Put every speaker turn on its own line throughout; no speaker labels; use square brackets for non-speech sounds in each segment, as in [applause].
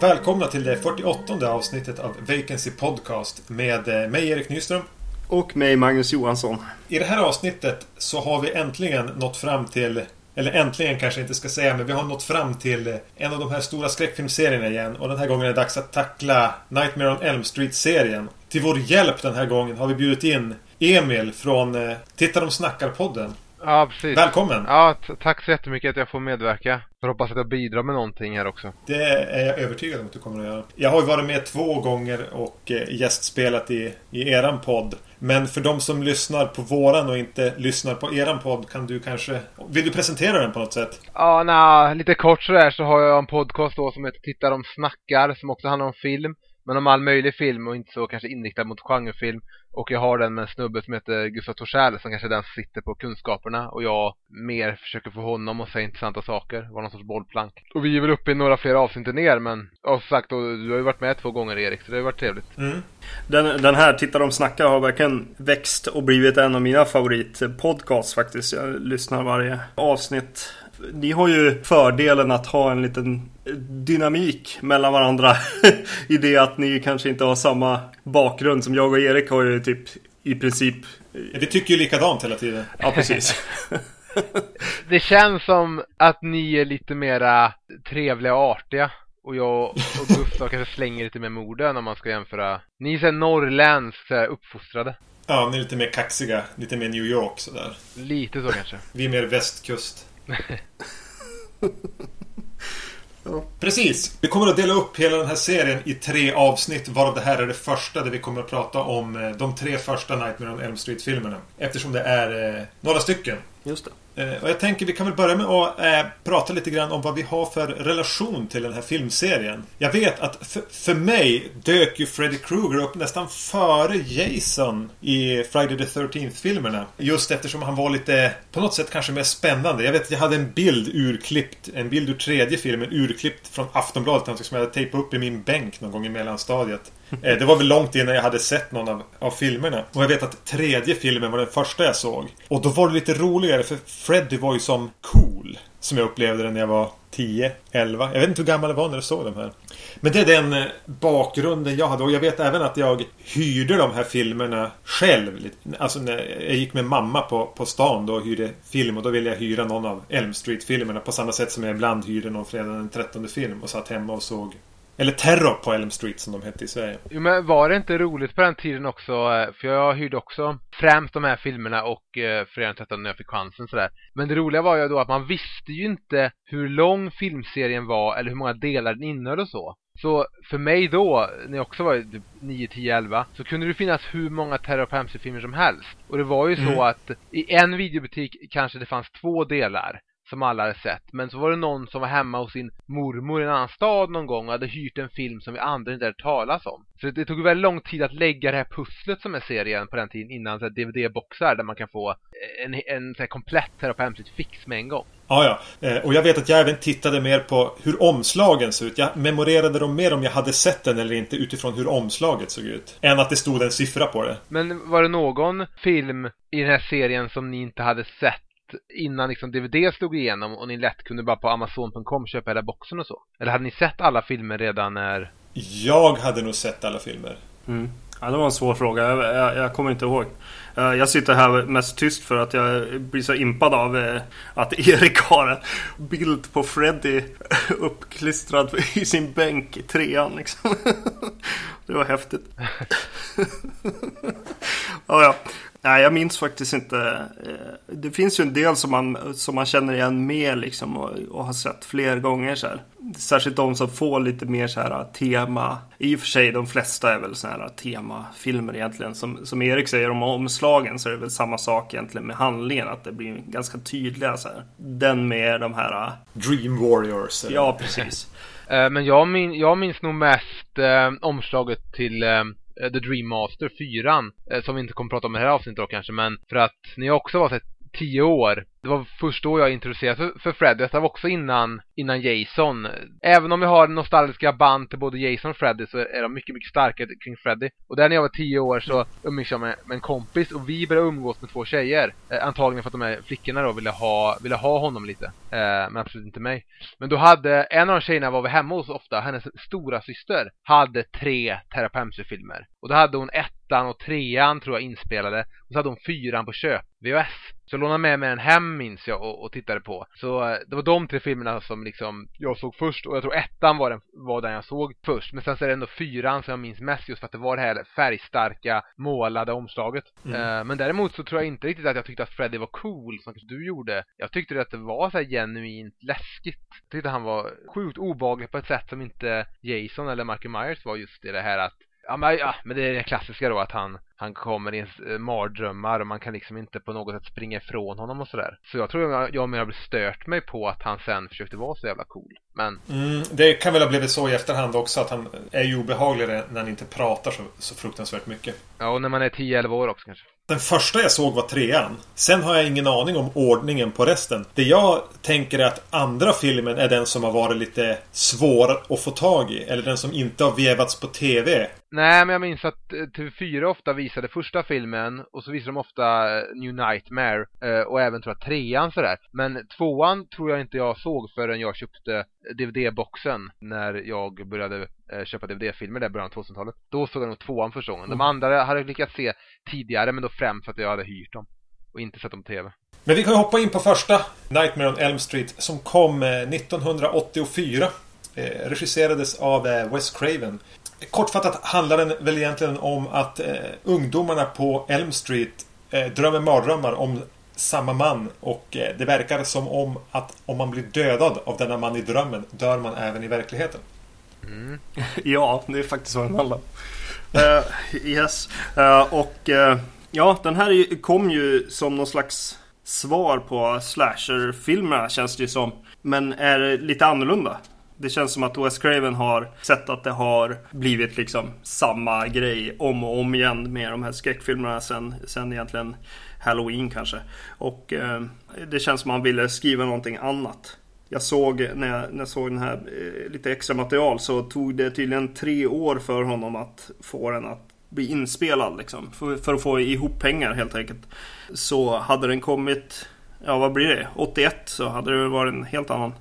Välkomna till det 48 avsnittet av Vacancy Podcast med eh, mig Erik Nyström.
Och mig Magnus Johansson.
I det här avsnittet så har vi äntligen nått fram till eller äntligen kanske jag inte ska säga, men vi har nått fram till en av de här stora skräckfilmserierna igen. Och den här gången är det dags att tackla Nightmare on Elm Street-serien. Till vår hjälp den här gången har vi bjudit in Emil från eh, Titta de snackar-podden.
Ja, precis.
Välkommen!
Ja, tack så jättemycket att jag får medverka. Jag hoppas att jag bidrar med någonting här också.
Det är jag övertygad om att du kommer att göra. Jag har ju varit med två gånger och eh, gästspelat i, i eran podd. Men för de som lyssnar på våran och inte lyssnar på eran podd kan du kanske... Vill du presentera den på något sätt?
Ja, na, lite kort sådär så har jag en podcast då som heter Titta de snackar som också handlar om film. Men om all möjlig film och inte så kanske inriktad mot genrefilm. Och jag har den med en snubbe som heter Gustav Torssell som kanske är den som sitter på kunskaperna. Och jag mer försöker få honom att säga intressanta saker. Vara någon sorts bollplank. Och vi är väl uppe i några fler avsnitt än er men som sagt, du har ju varit med två gånger Erik så det har ju varit trevligt.
Mm. Den, den här Titta de snackar har verkligen växt och blivit en av mina favoritpodcasts faktiskt. Jag lyssnar varje avsnitt ni har ju fördelen att ha en liten dynamik mellan varandra. [laughs] I det att ni kanske inte har samma bakgrund som jag och Erik har ju typ i princip.
Vi tycker ju likadant hela tiden.
Ja, precis. [laughs]
det känns som att ni är lite mera trevliga och artiga. Och jag och Gustav kanske slänger lite mer med orden om man ska jämföra. Ni är såhär norrländskt uppfostrade.
Ja, ni är lite mer kaxiga. Lite mer New York sådär.
Lite så kanske.
Vi är mer västkust. Precis. Vi kommer att dela upp hela den här serien i tre avsnitt varav det här är det första där vi kommer att prata om eh, de tre första Nightmare on Elm Street-filmerna. Eftersom det är eh, några stycken.
Just det.
Eh, och jag tänker vi kan väl börja med att äh, prata lite grann om vad vi har för relation till den här filmserien. Jag vet att för, för mig dök ju Freddy Krueger upp nästan före Jason i Friday the 13th-filmerna. Just eftersom han var lite, på något sätt kanske mer spännande. Jag vet att jag hade en bild urklippt, en bild ur tredje filmen urklippt från Aftonbladet som jag hade tejpat upp i min bänk någon gång i mellanstadiet. Eh, det var väl långt innan jag hade sett någon av, av filmerna. Och jag vet att tredje filmen var den första jag såg. Och då var det lite roligare för Freddy var ju som cool. Som jag upplevde det när jag var 10, 11. Jag vet inte hur gammal jag var när jag såg de här. Men det är den eh, bakgrunden jag hade. Och jag vet även att jag hyrde de här filmerna själv. Alltså när jag gick med mamma på, på stan då och hyrde film. Och då ville jag hyra någon av Elm Street-filmerna. På samma sätt som jag ibland hyrde någon fredag den 13 film. Och satt hemma och såg eller Terror på Elm Street som de hette i Sverige.
Jo men var det inte roligt på den tiden också? Eh, för jag hyrde också främst de här filmerna och eh, Fredagen 13 när jag fick chansen sådär. Men det roliga var ju då att man visste ju inte hur lång filmserien var eller hur många delar den innehöll och så. Så för mig då, när jag också var 9, 10, 11, så kunde det finnas hur många Terror på filmer som helst. Och det var ju mm. så att i en videobutik kanske det fanns två delar som alla hade sett. Men så var det någon som var hemma hos sin mormor i en annan stad någon gång och hade hyrt en film som vi andra inte hade talas om. Så det, det tog väldigt lång tid att lägga det här pusslet som är serien på den tiden innan DVD-boxar där man kan få en, en så här komplett Terapeutic fix med en gång.
Ja, ja. Eh, och jag vet att jag även tittade mer på hur omslagen såg ut. Jag memorerade dem mer om jag hade sett den eller inte utifrån hur omslaget såg ut. Än att det stod en siffra på det.
Men var det någon film i den här serien som ni inte hade sett innan liksom DVD slog igenom och ni lätt kunde bara på Amazon.com köpa hela boxen och så? Eller hade ni sett alla filmer redan när...
Jag hade nog sett alla filmer.
Mm. Ja, det var en svår fråga. Jag, jag, jag, kommer inte ihåg. Eh, jag sitter här mest tyst för att jag blir så impad av eh, att [laughs] Erik har en bild på Freddy [laughs] uppklistrad i sin bänk i trean. Liksom. [laughs] Det var häftigt. ja, ja. Nej, jag minns faktiskt inte. Eh, det finns ju en del som man, som man känner igen mer liksom och, och har sett fler gånger så här. Särskilt de som får lite mer så här tema. I och för sig, de flesta är väl så här temafilmer egentligen. Som, som Erik säger om omslagen så är det väl samma sak egentligen med handlingen. Att det blir ganska tydliga så här. Den med de här...
Dream Warriors.
Eller? Ja, precis. [laughs]
Eh, men jag, min, jag minns nog mest eh, omslaget till eh, Eh, The Dream Master 4 eh, som vi inte kommer prata om i det här avsnittet då kanske men för att när jag också var så tio år. Det var först då jag introducerades för, för Freddy. Detta var också innan, innan Jason. Även om jag har nostalgiska band till både Jason och Freddy så är de mycket, mycket starkare kring Freddy. Och där när jag var tio år så umgicks jag med, med en kompis och vi började umgås med två tjejer. Eh, antagligen för att de här flickorna då ville ha, ville ha honom lite. Eh, men absolut inte mig. Men då hade, en av de tjejerna var vi hemma hos ofta, hennes stora syster hade tre Terra filmer Och då hade hon ettan och trean tror jag inspelade. Och så hade hon fyran på köp, VHS. Så jag lånade med mig den hem minns jag och, och, tittade på. Så eh, det var de tre filmerna som liksom jag såg först och jag tror ettan var den, var den jag såg först. Men sen så är det ändå fyran som jag minns mest just för att det var det här färgstarka målade omslaget. Mm. Uh, men däremot så tror jag inte riktigt att jag tyckte att Freddy var cool som du gjorde. Jag tyckte att det var så genuint läskigt. Jag tyckte han var sjukt obaglig på ett sätt som inte Jason eller Michael Myers var just i det här att Ja men, ja, men det är det klassiska då att han, han kommer i ens eh, mardrömmar och man kan liksom inte på något sätt springa ifrån honom och sådär. Så jag tror jag, jag mer har stört mig på att han sen försökte vara så jävla cool. Men...
Mm, det kan väl ha blivit så i efterhand också att han är ju obehagligare när han inte pratar så, så fruktansvärt mycket.
Ja, och när man är 10-11 år också kanske.
Den första jag såg var trean. Sen har jag ingen aning om ordningen på resten. Det jag tänker är att andra filmen är den som har varit lite svår att få tag i. Eller den som inte har vevats på TV.
Nej, men jag minns att eh, TV4 ofta visade första filmen och så visade de ofta eh, New Nightmare eh, och även tror jag trean sådär. Men tvåan tror jag inte jag såg förrän jag köpte DVD-boxen när jag började köpa DVD-filmer där i början av 2000-talet. Då såg jag nog tvåan första gången. De mm. andra hade jag lyckats se tidigare men då främst för att jag hade hyrt dem och inte sett dem på TV.
Men vi kan hoppa in på första Nightmare on Elm Street som kom 1984. regisserades av Wes Craven. Kortfattat handlar den väl egentligen om att eh, ungdomarna på Elm Street eh, drömmer mardrömmar om samma man och eh, det verkar som om att om man blir dödad av denna man i drömmen dör man även i verkligheten.
Mm. [laughs] ja, det är faktiskt vad den handlar om. uh, yes, uh, och uh, ja, den här kom ju som någon slags svar på slasherfilmerna känns det ju som. Men är lite annorlunda. Det känns som att Wes Craven har sett att det har blivit liksom samma grej om och om igen med de här skräckfilmerna sen, sen egentligen Halloween kanske. Och eh, det känns som att han ville skriva någonting annat. Jag såg när jag, när jag såg den här eh, lite extra material så tog det tydligen tre år för honom att få den att bli inspelad liksom. För, för att få ihop pengar helt enkelt. Så hade den kommit, ja vad blir det, 81 så hade det varit en helt annan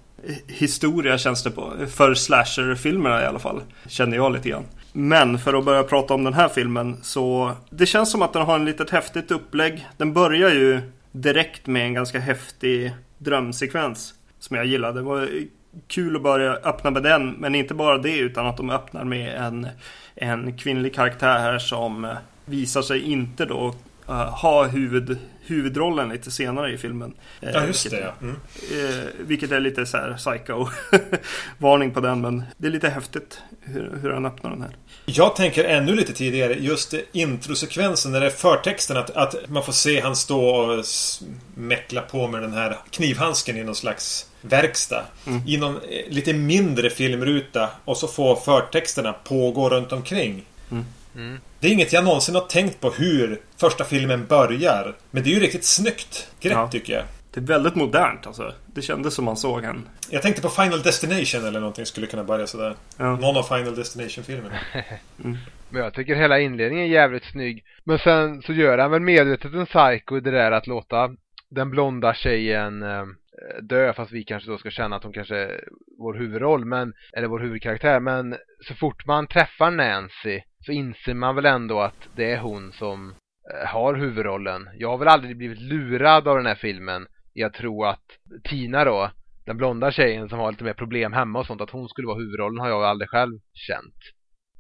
historia känns det på. För slasherfilmerna i alla fall. Känner jag lite grann. Men för att börja prata om den här filmen så det känns som att den har en litet häftigt upplägg. Den börjar ju direkt med en ganska häftig drömsekvens som jag gillade. Det var kul att börja öppna med den, men inte bara det utan att de öppnar med en, en kvinnlig karaktär här som visar sig inte då uh, ha huvud, huvudrollen lite senare i filmen.
Ja, just vilket, det. Ja. Mm.
Eh, vilket är lite så här psycho-varning [laughs] på den, men det är lite häftigt hur, hur han öppnar den här.
Jag tänker ännu lite tidigare, just introsekvensen när det är förtexten att, att man får se han stå och mäckla på med den här knivhandsken i någon slags verkstad. Mm. I någon eh, lite mindre filmruta och så får förtexterna pågå runt omkring. Mm. Mm. Det är inget jag någonsin har tänkt på hur första filmen börjar. Men det är ju riktigt snyggt grepp ja. tycker jag.
Det är väldigt modernt alltså. Det kändes som man såg en...
Jag tänkte på Final Destination eller någonting skulle kunna börja sådär. Ja. Någon av Final Destination-filmerna. [laughs]
mm. Men jag tycker hela inledningen är jävligt snygg. Men sen så gör han väl medvetet en psycho i det där att låta den blonda tjejen eh, dö fast vi kanske då ska känna att hon kanske vår huvudroll men, eller vår huvudkaraktär men så fort man träffar Nancy så inser man väl ändå att det är hon som eh, har huvudrollen. Jag har väl aldrig blivit lurad av den här filmen. Jag tror att Tina då, den blonda tjejen som har lite mer problem hemma och sånt, att hon skulle vara huvudrollen har jag aldrig själv känt.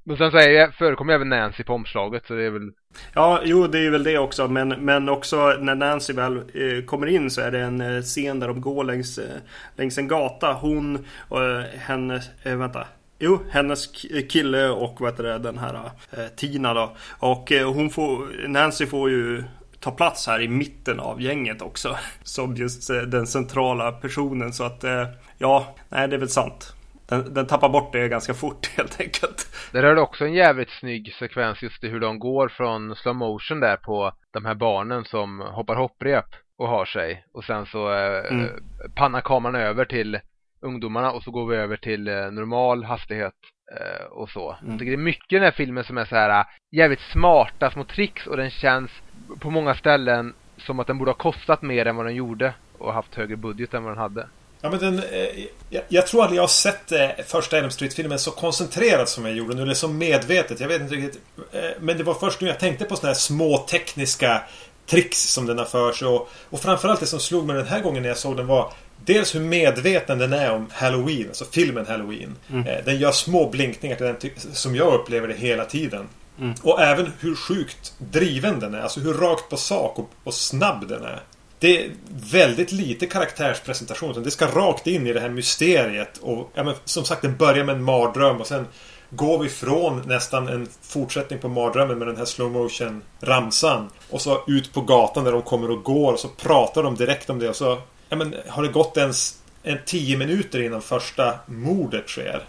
Men sen så är, förekommer även Nancy på omslaget så det är väl...
Ja, jo det är väl det också. Men, men också när Nancy väl eh, kommer in så är det en eh, scen där de går längs, eh, längs en gata. Hon och eh, hennes, eh, vänta. Jo, hennes kille och vad heter det, den här eh, Tina då. Och eh, hon får, Nancy får ju ta plats här i mitten av gänget också. [laughs] Som just eh, den centrala personen. Så att eh, ja, nej det är väl sant. Den, den, tappar bort det ganska fort [laughs] helt enkelt.
Där är det också en jävligt snygg sekvens just i hur de går från slow motion där på de här barnen som hoppar hopprep. och har sig och sen så eh, mm. pannar kameran över till ungdomarna och så går vi över till eh, normal hastighet eh, och så. Mm. Jag tycker det är mycket i den här filmen som är så här jävligt smarta små tricks och den känns på många ställen som att den borde ha kostat mer än vad den gjorde och haft högre budget än vad den hade.
Ja, men den, eh, jag, jag, tror aldrig jag har sett eh, första Elm Street-filmen så koncentrerad som jag gjorde nu. Eller så medvetet. Jag vet inte riktigt. Eh, men det var först nu jag tänkte på sådana här små tekniska tricks som den har för sig. Och, och framförallt det som slog mig den här gången när jag såg den var Dels hur medveten den är om Halloween, alltså filmen Halloween. Mm. Den gör små blinkningar till den som jag upplever det hela tiden. Mm. Och även hur sjukt driven den är. Alltså hur rakt på sak och, och snabb den är. Det är väldigt lite karaktärspresentation. utan Det ska rakt in i det här mysteriet. Och ja, men, som sagt, den börjar med en mardröm och sen går vi från nästan en fortsättning på mardrömmen med den här slow motion ramsan. Och så ut på gatan där de kommer och går och så pratar de direkt om det och så ja, men, har det gått ens en tio minuter innan första mordet sker.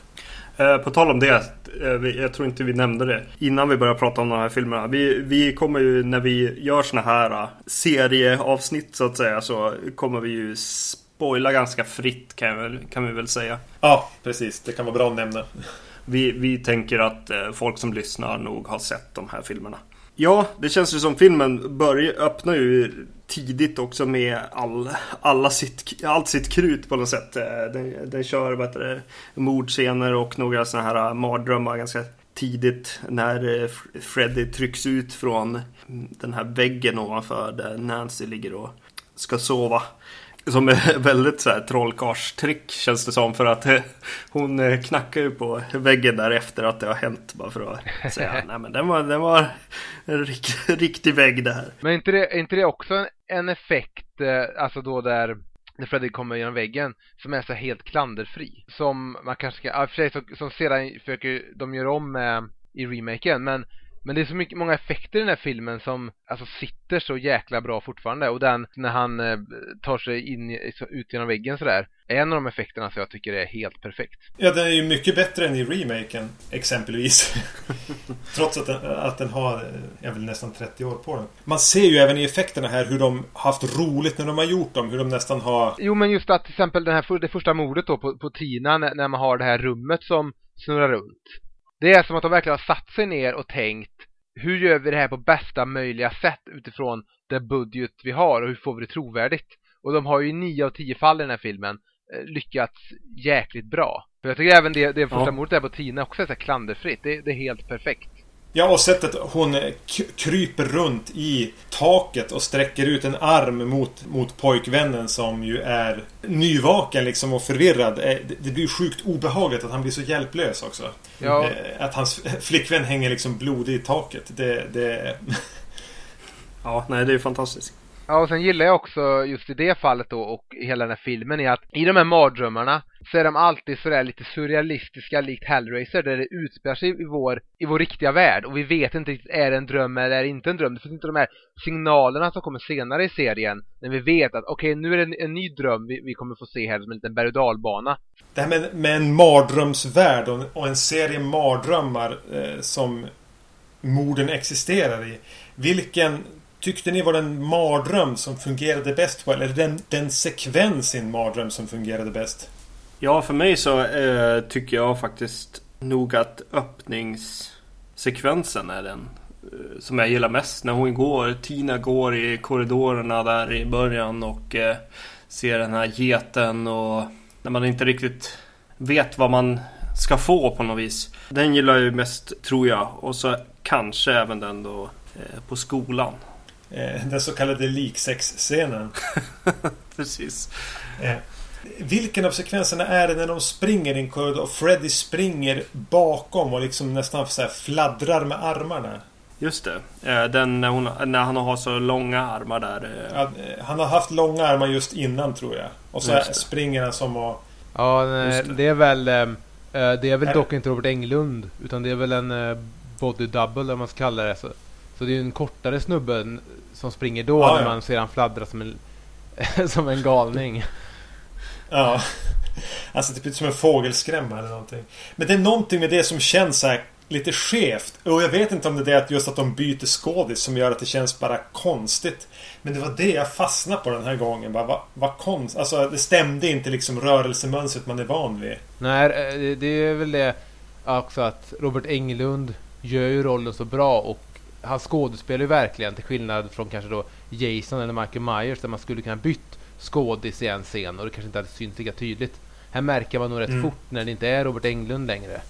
Eh, på tal om det, eh, jag tror inte vi nämnde det innan vi börjar prata om de här filmerna. Vi, vi kommer ju när vi gör såna här eh, serieavsnitt så att säga så kommer vi ju spoila ganska fritt kan, väl, kan vi väl säga.
Ja, precis. Det kan vara bra att nämna.
Vi, vi tänker att folk som lyssnar nog har sett de här filmerna. Ja, det känns ju som filmen börjar, öppnar ju tidigt också med all, alla sitt, allt sitt krut på något sätt. Eh, den, den kör vad heter det, mordscener och några sådana här eh, mardrömmar ganska tidigt när eh, Freddy trycks ut från mm, den här väggen ovanför där Nancy ligger och ska sova. Som är [laughs] väldigt så här trollkarlstrick känns det som för att eh, hon eh, knackar ju på väggen där efter att det har hänt bara för att säga [laughs] nej men den var, den var en rik, [laughs] riktig vägg det här.
Men är inte det, är inte det också en, en effekt, eh, alltså då där när Freddy kommer genom väggen som är så helt klanderfri. Som man kanske ska, ja, för sig som, som sedan försöker de göra om med i remaken men men det är så mycket, många effekter i den här filmen som alltså sitter så jäkla bra fortfarande. Och den, när han eh, tar sig in, ut genom väggen sådär. Är en av de effekterna som jag tycker är helt perfekt.
Ja, den är ju mycket bättre än i remaken. Exempelvis. [laughs] Trots att den, att den har, eh, är väl nästan 30 år på den. Man ser ju även i effekterna här hur de haft roligt när de har gjort dem. Hur de nästan har...
Jo, men just att till exempel den här, det första mordet då på, på Tina när, när man har det här rummet som snurrar runt. Det är som att de verkligen har satt sig ner och tänkt hur gör vi det här på bästa möjliga sätt utifrån den budget vi har och hur får vi det trovärdigt? Och de har ju i nio av tio fall i den här filmen eh, lyckats jäkligt bra. För jag tycker även det, det första ja. mordet där på Tina också är så klanderfritt. Det, det är helt perfekt.
Ja, och sättet hon kryper runt i taket och sträcker ut en arm mot, mot pojkvännen som ju är nyvaken liksom och förvirrad. Eh, det blir sjukt obehagligt att han blir så hjälplös också. Ja. Eh, att hans flickvän hänger liksom blodig i taket. Det... det... [laughs]
ja, nej det är fantastiskt.
Ja, och sen gillar jag också just i det fallet då och hela den här filmen är att i de här mardrömmarna så är de alltid sådär lite surrealistiska likt Hellraiser där det utspelar sig i vår, i vår riktiga värld och vi vet inte riktigt är det en dröm eller är det inte en dröm. Det finns inte de här signalerna som kommer senare i serien när vi vet att okej okay, nu är det en, en, ny dröm vi, vi kommer få se här som en liten berg och dalbana.
Det här med, med en mardrömsvärld och, och en serie mardrömmar eh, som morden existerar i. Vilken tyckte ni var den mardröm som fungerade bäst på? Eller den, den sekvens i en mardröm som fungerade bäst?
Ja, för mig så eh, tycker jag faktiskt nog att öppningssekvensen är den eh, som jag gillar mest. När hon går, Tina går i korridorerna där i början och eh, ser den här geten och när man inte riktigt vet vad man ska få på något vis. Den gillar jag ju mest tror jag och så kanske även den då eh, på skolan.
Eh, den så kallade liksexscenen. [laughs]
Precis.
Eh, vilken av sekvenserna är det när de springer i en korridor och Freddy springer bakom och liksom nästan så fladdrar med armarna?
Just det. Eh, den när, hon, när han har så långa armar där.
Ja, han har haft långa armar just innan tror jag. Och så springer han som och...
Ja, det. det. är väl... Det är väl dock inte Robert Englund. Utan det är väl en body double eller man ska kalla det. Så, så det är en kortare snubbe som springer då ja, när man ser han fladdra som en, [laughs] som en galning.
Ja. Alltså typ som en fågelskrämma eller någonting. Men det är någonting med det som känns så här lite skevt. Och jag vet inte om det är det att just att de byter skådis som gör att det känns bara konstigt. Men det var det jag fastnade på den här gången. Bara, vad, vad konst... Alltså det stämde inte liksom rörelsemönstret man är van vid.
Nej, eh, det är väl det också att Robert Englund gör ju rollen så bra och han skådespelar ju verkligen till skillnad från kanske då Jason eller Michael Myers där man skulle kunna bytt skådis i en scen och det kanske inte hade synts lika tydligt. Här märker man nog rätt mm. fort när det inte är Robert Englund längre.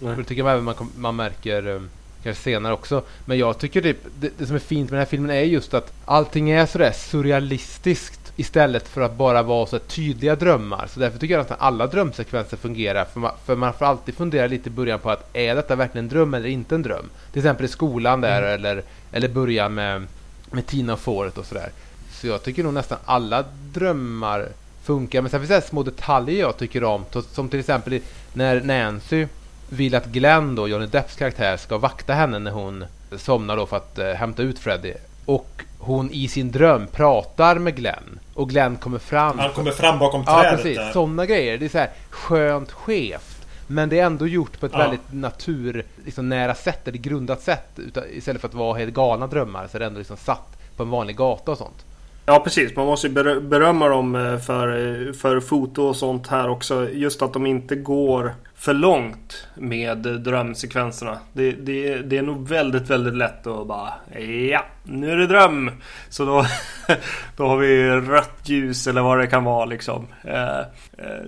Nej. Det tycker jag även man, man märker um, kanske senare också. Men jag tycker typ, det, det som är fint med den här filmen är just att allting är sådär surrealistiskt istället för att bara vara så tydliga drömmar. Så därför tycker jag att alla drömsekvenser fungerar. För man, för man får alltid fundera lite i början på att är detta verkligen en dröm eller inte en dröm? Till exempel i skolan där mm. eller, eller början med, med Tina och fåret och sådär. Så jag tycker nog nästan alla drömmar funkar. Men sen finns det små detaljer jag tycker om. Som till exempel när Nancy vill att Glenn då, Johnny Depps karaktär, ska vakta henne när hon somnar då för att äh, hämta ut Freddy. Och hon i sin dröm pratar med Glenn. Och Glenn kommer fram.
Han kommer fram bakom trädet
Ja, precis. Sådana grejer. Det är så här skönt skevt. Men det är ändå gjort på ett ja. väldigt natur, liksom nära sätt, eller grundat sätt. Utan, istället för att vara helt galna drömmar så är det ändå liksom satt på en vanlig gata och sånt.
Ja precis, man måste ju berömma dem eh, för, eh, för foto och sånt här också. Just att de inte går för långt med drömsekvenserna. Det, det, det är nog väldigt, väldigt lätt att bara ja, nu är det dröm. Så då, [laughs] då har vi rött ljus eller vad det kan vara liksom. Eh,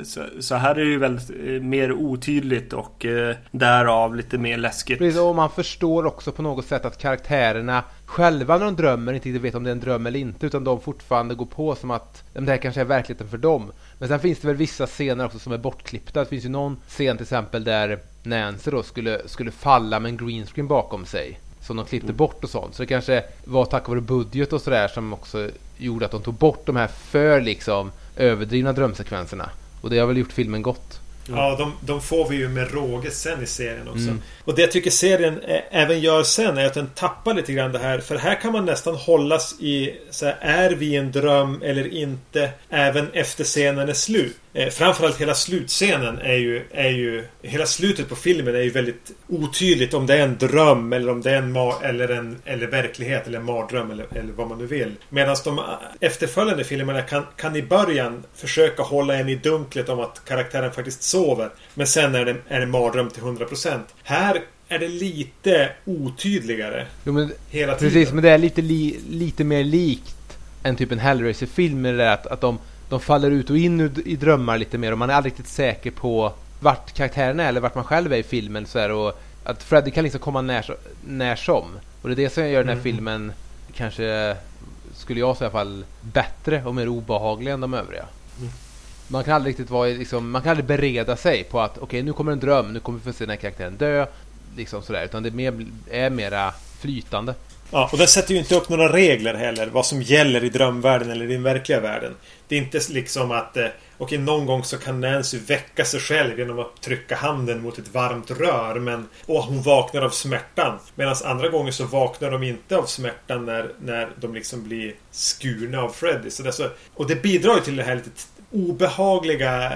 så, så här är det ju väldigt mer otydligt och därav lite mer läskigt.
Precis, och man förstår också på något sätt att karaktärerna själva när de drömmer inte riktigt vet om det är en dröm eller inte utan de fortfarande går på som att det här kanske är verkligheten för dem. Men sen finns det väl vissa scener också som är bortklippta. Det finns ju någon scen till exempel där Nancy då skulle, skulle falla med en greenscreen bakom sig. Som de klippte mm. bort och sånt. Så det kanske var tack vare budget och sådär som också gjorde att de tog bort de här för liksom överdrivna drömsekvenserna. Och det har väl gjort filmen gott.
Ja, de, de, får vi ju med råge sen i serien också. Mm. Och det jag tycker serien även gör sen är att den tappar lite grann det här. För här kan man nästan hållas i så här, är vi en dröm eller inte? Även efter scenen är slut. Eh, framförallt hela slutscenen är ju, är ju... Hela slutet på filmen är ju väldigt otydligt om det är en dröm eller om det är en, eller en eller verklighet eller en mardröm eller, eller vad man nu vill. Medan de efterföljande filmerna kan, kan i början försöka hålla en i dunklet om att karaktären faktiskt sover. Men sen är det, är det mardröm till 100%. Här är det lite otydligare.
Jo, men, hela tiden. Precis, men det är lite, li, lite mer likt en typ en Hellraiser-film. Att, att de de faller ut och in i drömmar lite mer och man är aldrig riktigt säker på vart karaktären är eller vart man själv är i filmen. Så här, och att Freddy kan liksom komma när, när som. Och det är det som gör den här mm. filmen kanske, skulle jag säga i alla fall, bättre och mer obehaglig än de övriga. Mm. Man kan aldrig riktigt vara liksom, man kan aldrig bereda sig på att okej okay, nu kommer en dröm, nu kommer vi få se den här karaktären dö. Liksom sådär, utan det är, mer, är mera flytande.
Ja, och den sätter ju inte upp några regler heller. Vad som gäller i drömvärlden eller i den verkliga världen. Det är inte liksom att eh, Okej, någon gång så kan Nancy väcka sig själv genom att trycka handen mot ett varmt rör. Men, och hon vaknar av smärtan. Medan andra gånger så vaknar de inte av smärtan när, när de liksom blir skurna av Freddy. Så det så, och det bidrar ju till det här lite obehagliga...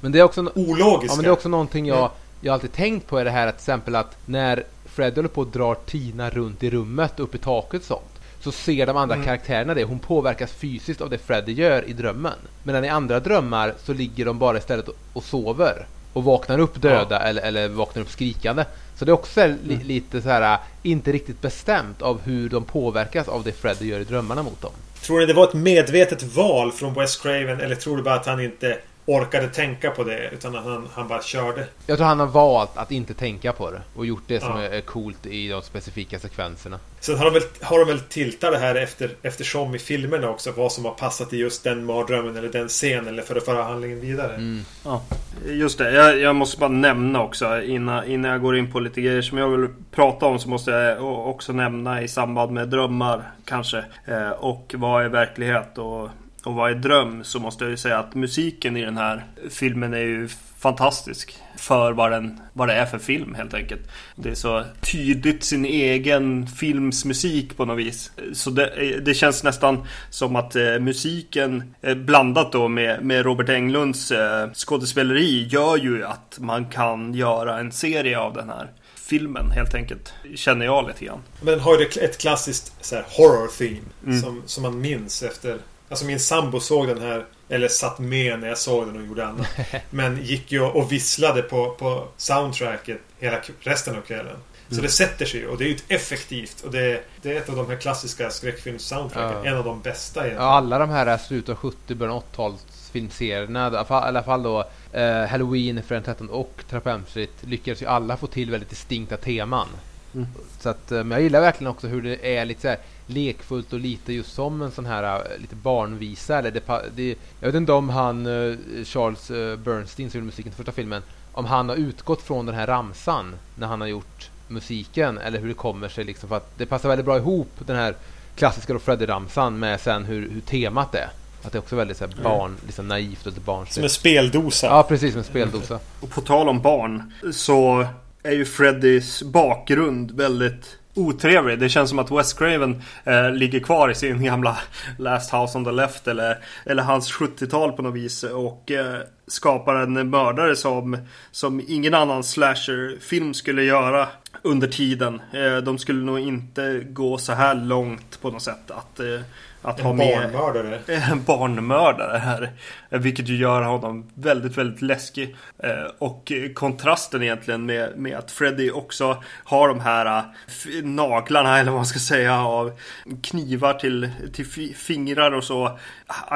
Men det är också,
ologiska.
Ja, men det är också någonting jag, jag alltid tänkt på är det här att till exempel att när Freddy håller på och drar Tina runt i rummet, upp i taket och sånt. Så ser de andra mm. karaktärerna det. Hon påverkas fysiskt av det Freddy gör i drömmen. Medan i andra drömmar så ligger de bara istället och sover. Och vaknar upp döda ja. eller, eller vaknar upp skrikande. Så det är också mm. li, lite så här inte riktigt bestämt av hur de påverkas av det Freddy gör i drömmarna mot dem.
Tror ni det var ett medvetet val från Wes Craven eller tror du bara att han inte orkade tänka på det utan att han, han bara körde.
Jag tror han har valt att inte tänka på det och gjort det som ja. är coolt i de specifika sekvenserna.
Sen har de väl, har de väl tiltat det här efter, eftersom i filmerna också vad som har passat i just den mardrömmen eller den scenen eller för att föra handlingen vidare. Mm.
Ja, just det. Jag, jag, måste bara nämna också innan, innan jag går in på lite grejer som jag vill prata om så måste jag också nämna i samband med drömmar kanske eh, och vad är verklighet och och vad är dröm så måste jag ju säga att musiken i den här filmen är ju fantastisk för vad, den, vad det är för film helt enkelt. Det är så tydligt sin egen films musik på något vis. Så det, det känns nästan som att eh, musiken eh, blandat då med, med Robert Englunds eh, skådespeleri gör ju att man kan göra en serie av den här filmen helt enkelt. Känner jag lite grann.
Men den har ju ett klassiskt så här, horror theme. Mm. Som, som man minns efter... Alltså min sambo såg den här eller satt med när jag såg den och gjorde annat. [laughs] Men gick ju och visslade på, på soundtracket hela resten av kvällen. Så mm. det sätter sig ju och det är ju effektivt och det, det är ett av de här klassiska skräckfilms-soundtracken. Ja. En av de bästa
egentligen. Ja, alla de här är slutet av 70 början av 80-tals filmserierna. I alla fall då eh, Halloween, Fredag 13 och Trap Street lyckades ju alla få till väldigt distinkta teman. Mm. Så att, men jag gillar verkligen också hur det är lite så här lekfullt och lite just som en sån här äh, lite barnvisa. Eller det, det, jag vet inte om han, äh, Charles Bernstein som gjorde musiken till första filmen, om han har utgått från den här ramsan när han har gjort musiken eller hur det kommer sig liksom. För att det passar väldigt bra ihop den här klassiska Freddy-ramsan med sen hur, hur temat är. Att det är också väldigt så här, mm. barn, mm. liksom naivt och lite barnsligt.
Som en speldosa.
Ja, precis som en speldosa.
Och på tal om barn så är ju Freddys bakgrund väldigt otrevlig. Det känns som att West Craven eh, ligger kvar i sin gamla Last House on the Left eller, eller hans 70-tal på något vis och eh, skapar en mördare som, som ingen annan slasher-film skulle göra under tiden. Eh, de skulle nog inte gå så här långt på något sätt att eh, att
en ha med barnmördare. [laughs]
en barnmördare här. Vilket ju gör honom väldigt, väldigt läskig. Eh, och kontrasten egentligen med, med att Freddy också har de här eh, naglarna eller vad man ska säga av knivar till, till fingrar och så.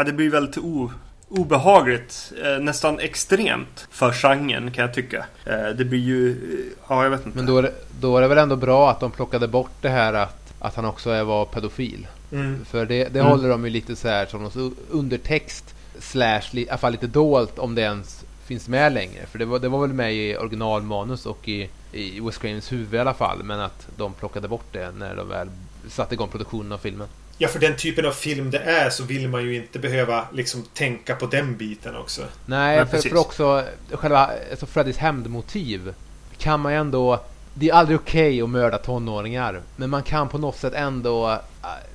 det blir väldigt o obehagligt, eh, nästan extremt för genren kan jag tycka. det blir ju, ja jag vet inte.
Men då är, det, då är det väl ändå bra att de plockade bort det här att, att han också var pedofil. Mm. För det, det mm. håller de ju lite så här som någon undertext slash i alla fall lite dolt om det ens finns med längre. För det var, det var väl med i originalmanus och i, i Wes Cravens huvud i alla fall. Men att de plockade bort det när de väl satte igång produktionen av filmen.
Ja, för den typen av film det är så vill man ju inte behöva liksom tänka på den biten också.
Nej, för, för, också själva alltså Freddys hämndmotiv kan man ju ändå... Det är aldrig okej okay att mörda tonåringar. Men man kan på något sätt ändå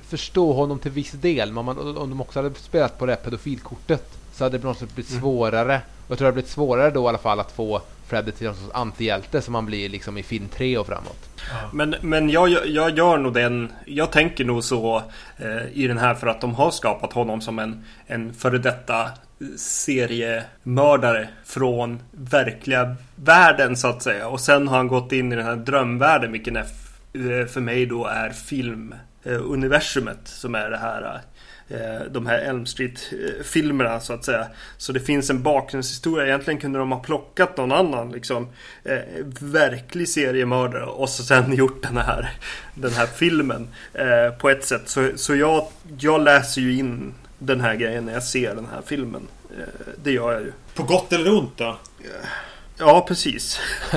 förstå honom till viss del. Men om, om de också hade spelat på det här pedofilkortet så hade det på något sätt blivit mm. svårare. Och jag tror det hade blivit svårare då i alla fall att få Freddy till någon sorts antihjälte som han blir liksom i film 3 och framåt.
Men, men jag, jag gör nog den, jag tänker nog så eh, i den här för att de har skapat honom som en, en före detta seriemördare från verkliga världen så att säga. Och sen har han gått in i den här drömvärlden vilken är eh, för mig då är film universumet som är det här eh, de här Elm Street-filmerna så att säga. Så det finns en bakgrundshistoria. Egentligen kunde de ha plockat någon annan liksom eh, verklig seriemördare och så sen [laughs] gjort den här, den här filmen eh, på ett sätt. Så, så jag, jag läser ju in den här grejen när jag ser den här filmen. Eh, det gör jag ju.
På gott eller ont då?
Ja, precis. [laughs]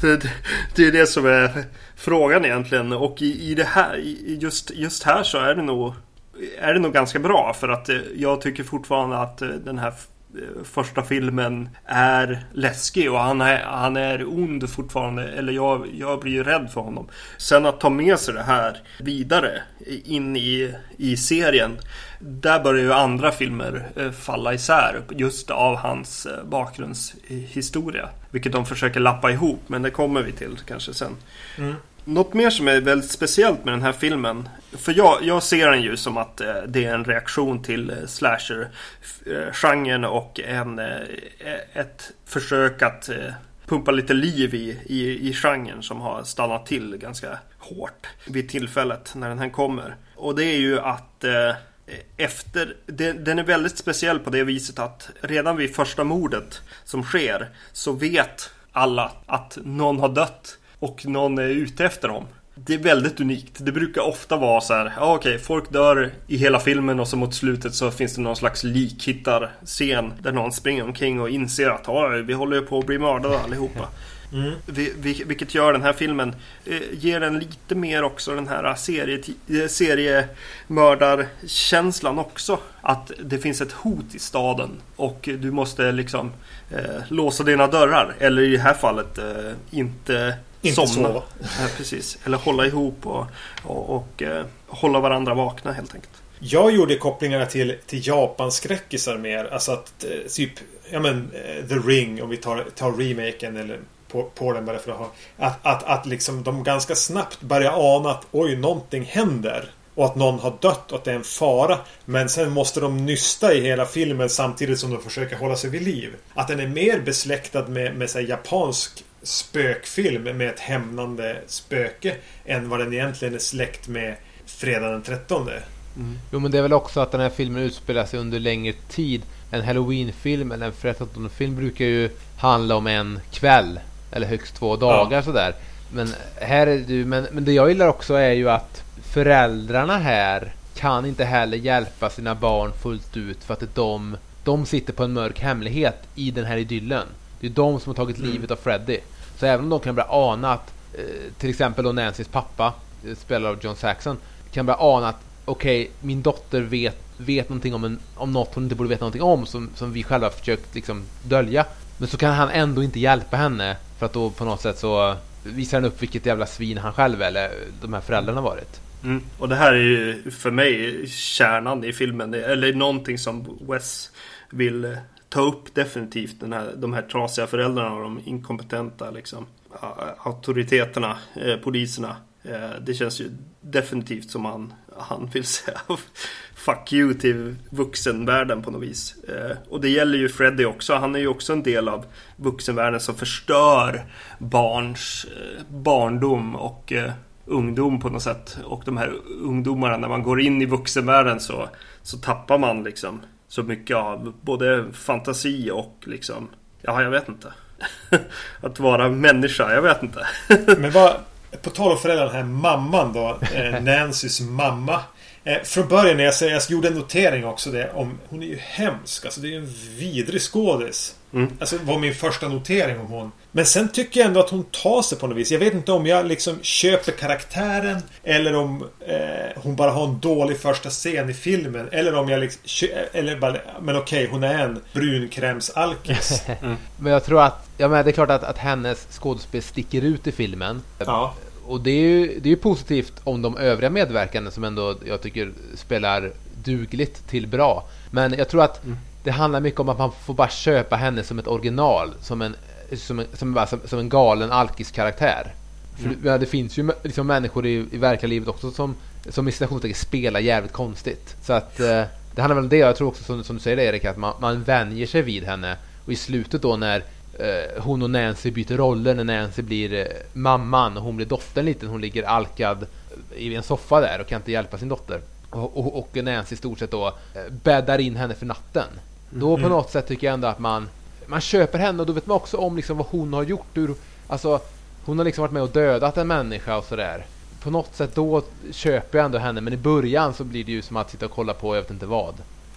det, det är det som är frågan egentligen. Och i, i det här, just, just här så är det nog är det nog ganska bra för att eh, jag tycker fortfarande att eh, den här eh, första filmen är läskig och han är, han är ond fortfarande. Eller jag, jag blir ju rädd för honom. Sen att ta med sig det här vidare in i, i serien. Där börjar ju andra filmer falla isär just av hans bakgrundshistoria. Vilket de försöker lappa ihop men det kommer vi till kanske sen. Mm. Något mer som är väldigt speciellt med den här filmen. För jag, jag ser den ju som att eh, det är en reaktion till eh, slasher-genren eh, och en, eh, ett försök att eh, pumpa lite liv i, i, i genren som har stannat till ganska hårt vid tillfället när den här kommer. Och det är ju att eh, efter, den är väldigt speciell på det viset att redan vid första mordet som sker så vet alla att någon har dött och någon är ute efter dem. Det är väldigt unikt. Det brukar ofta vara så här, ja okej, folk dör i hela filmen och så mot slutet så finns det någon slags likhittar-scen där någon springer omkring och inser att vi håller ju på att bli mördade allihopa. Mm. vilket gör den här filmen, eh, ger den lite mer också den här serie, eh, seriemördarkänslan också. Att det finns ett hot i staden och du måste liksom eh, låsa dina dörrar. Eller i det här fallet eh, inte
inte somna. sova.
Ja, precis. Eller hålla ihop och, och, och eh, hålla varandra vakna helt enkelt.
Jag gjorde kopplingarna till, till Japan-skräckisar mer. Alltså att eh, typ, ja men eh, The Ring om vi tar, tar remaken eller på, på den bara för att ha... Att, att, att liksom de ganska snabbt börjar ana att oj, någonting händer. Och att någon har dött och att det är en fara. Men sen måste de nysta i hela filmen samtidigt som de försöker hålla sig vid liv. Att den är mer besläktad med, med så här, japansk spökfilm med ett hämnande spöke än vad den egentligen är släkt med Fredag den 13.
Mm. Jo men det är väl också att den här filmen utspelar sig under längre tid. En Halloween-film eller en Fredag den film brukar ju handla om en kväll. Eller högst två dagar ja. sådär. Men här är det men, men det jag gillar också är ju att föräldrarna här kan inte heller hjälpa sina barn fullt ut för att de, de sitter på en mörk hemlighet i den här idyllen. Det är de som har tagit mm. livet av Freddy. Så även om de kan börja ana att eh, till exempel då Nancys pappa, eh, spelad av John Saxon, kan börja ana att okej, okay, min dotter vet, vet någonting om, en, om något hon inte borde veta någonting om som, som vi själva försökt liksom dölja. Men så kan han ändå inte hjälpa henne för att då på något sätt så visar han upp vilket jävla svin han själv eller de här föräldrarna varit.
Mm. Och det här är ju för mig kärnan i filmen. Eller någonting som Wes vill ta upp definitivt. Den här, de här trasiga föräldrarna och de inkompetenta liksom, auktoriteterna, eh, poliserna. Eh, det känns ju definitivt som han, han vill säga [laughs] fuck you till vuxenvärlden på något vis. Eh, och det gäller ju Freddy också. Han är ju också en del av vuxenvärlden som förstör barns eh, barndom och eh, ungdom på något sätt. Och de här ungdomarna, när man går in i vuxenvärlden så, så tappar man liksom så mycket av både fantasi och liksom, ja jag vet inte. [laughs] att vara människa, jag vet inte. [laughs]
Men vad, på tal om föräldrar, den här mamman då, eh, [laughs] Nancys mamma. Eh, från början när jag, säger, jag gjorde en notering också det om Hon är ju hemsk. Alltså det är ju en vidrig skådis. Mm. Alltså var min första notering om hon. Men sen tycker jag ändå att hon tar sig på något vis. Jag vet inte om jag liksom köper karaktären. Eller om eh, hon bara har en dålig första scen i filmen. Eller om jag liksom... Eller bara, men okej, hon är en brunkrämsalkis. [laughs]
mm. Men jag tror att... Ja men det är klart att, att hennes skådespel sticker ut i filmen.
Ja.
Och det är ju det är positivt om de övriga medverkande som ändå jag tycker spelar dugligt till bra. Men jag tror att mm. Det handlar mycket om att man får bara köpa henne som ett original. Som en, som en, som, som, som en galen alkis-karaktär. Mm. För det finns ju liksom människor i, i verkliga livet också som, som i citationstecken spelar jävligt konstigt. Så att eh, det handlar väl om det. Jag tror också som, som du säger Erik, att man, man vänjer sig vid henne. Och i slutet då när eh, hon och Nancy byter roller när Nancy blir eh, mamman och hon blir dottern liten. Hon ligger alkad i en soffa där och kan inte hjälpa sin dotter. Och, och, och Nancy i stort sett då eh, bäddar in henne för natten. Då på mm. något sätt tycker jag ändå att man man köper henne och då vet man också om liksom vad hon har gjort. Ur, alltså, hon har liksom varit med och dödat en människa och sådär. På något sätt då köper jag ändå henne men i början så blir det ju som att sitta och kolla på jag vet inte vad.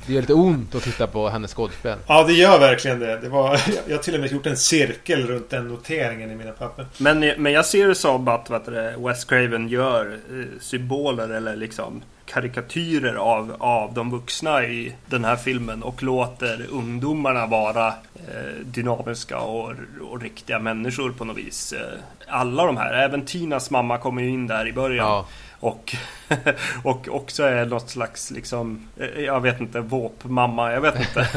Det gör lite ont att titta på hennes skådespel.
Ja, det gör verkligen det. det var, [laughs] jag har till och med gjort en cirkel runt den noteringen i mina papper.
Men, men jag ser det som att vad det, Wes Craven gör eh, symboler eller liksom karikatyrer av, av de vuxna i den här filmen och låter ungdomarna vara eh, dynamiska och, och riktiga människor på något vis. Eh, alla de här, även Tinas mamma kommer ju in där i början. Ja. Och, [laughs] och också är något slags liksom, eh, jag vet inte, våpmamma, jag vet inte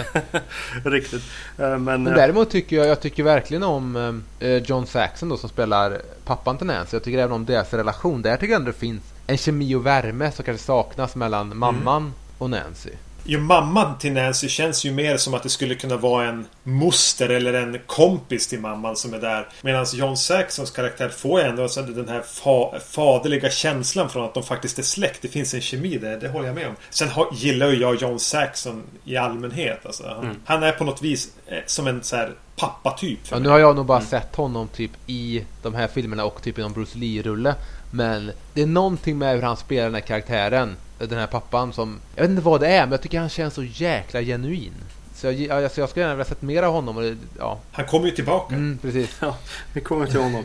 [laughs] riktigt.
Eh, men, Men däremot tycker jag, jag tycker verkligen om John Saxon då som spelar pappan till Nancy. Jag tycker även om deras relation. Där tycker jag ändå det finns en kemi och värme som kanske saknas mellan mamman mm. och Nancy.
Jo, mamman till Nancy känns ju mer som att det skulle kunna vara en moster eller en kompis till mamman som är där. Medan John Saxons karaktär får ändå alltså den här fa faderliga känslan från att de faktiskt är släkt. Det finns en kemi där, det håller jag med om. Sen har, gillar ju jag John Saxon i allmänhet. Alltså. Han, mm. han är på något vis eh, som en så här pappa-typ.
Ja, nu har jag nog bara mm. sett honom typ i de här filmerna och typ i någon Bruce Lee-rulle. Men det är någonting med hur han spelar den här karaktären. Den här pappan som... Jag vet inte vad det är, men jag tycker han känns så jäkla genuin. Så jag, alltså jag skulle gärna vilja sett mer av honom. Och det, ja.
Han kommer ju tillbaka.
Mm, precis.
Ja, vi kommer till honom.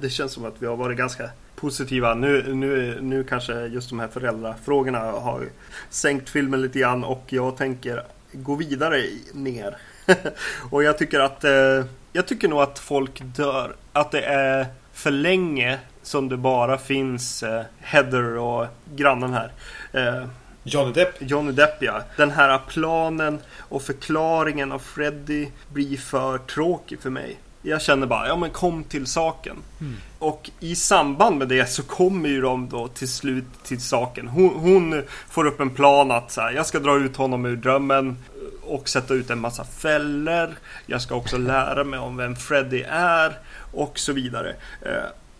Det känns som att vi har varit ganska positiva. Nu, nu, nu kanske just de här föräldrafrågorna har sänkt filmen lite grann och jag tänker gå vidare ner. [laughs] och jag tycker att eh, jag tycker nog att folk dör. Att det är för länge som det bara finns eh, Heather och grannen här. Eh,
Johnny Depp.
Johnny Depp ja. Den här planen och förklaringen av Freddy blir för tråkig för mig. Jag känner bara, ja men kom till saken. Och i samband med det så kommer ju de då till slut till saken. Hon, hon får upp en plan att så här, jag ska dra ut honom ur drömmen och sätta ut en massa fällor. Jag ska också lära mig om vem Freddy är och så vidare.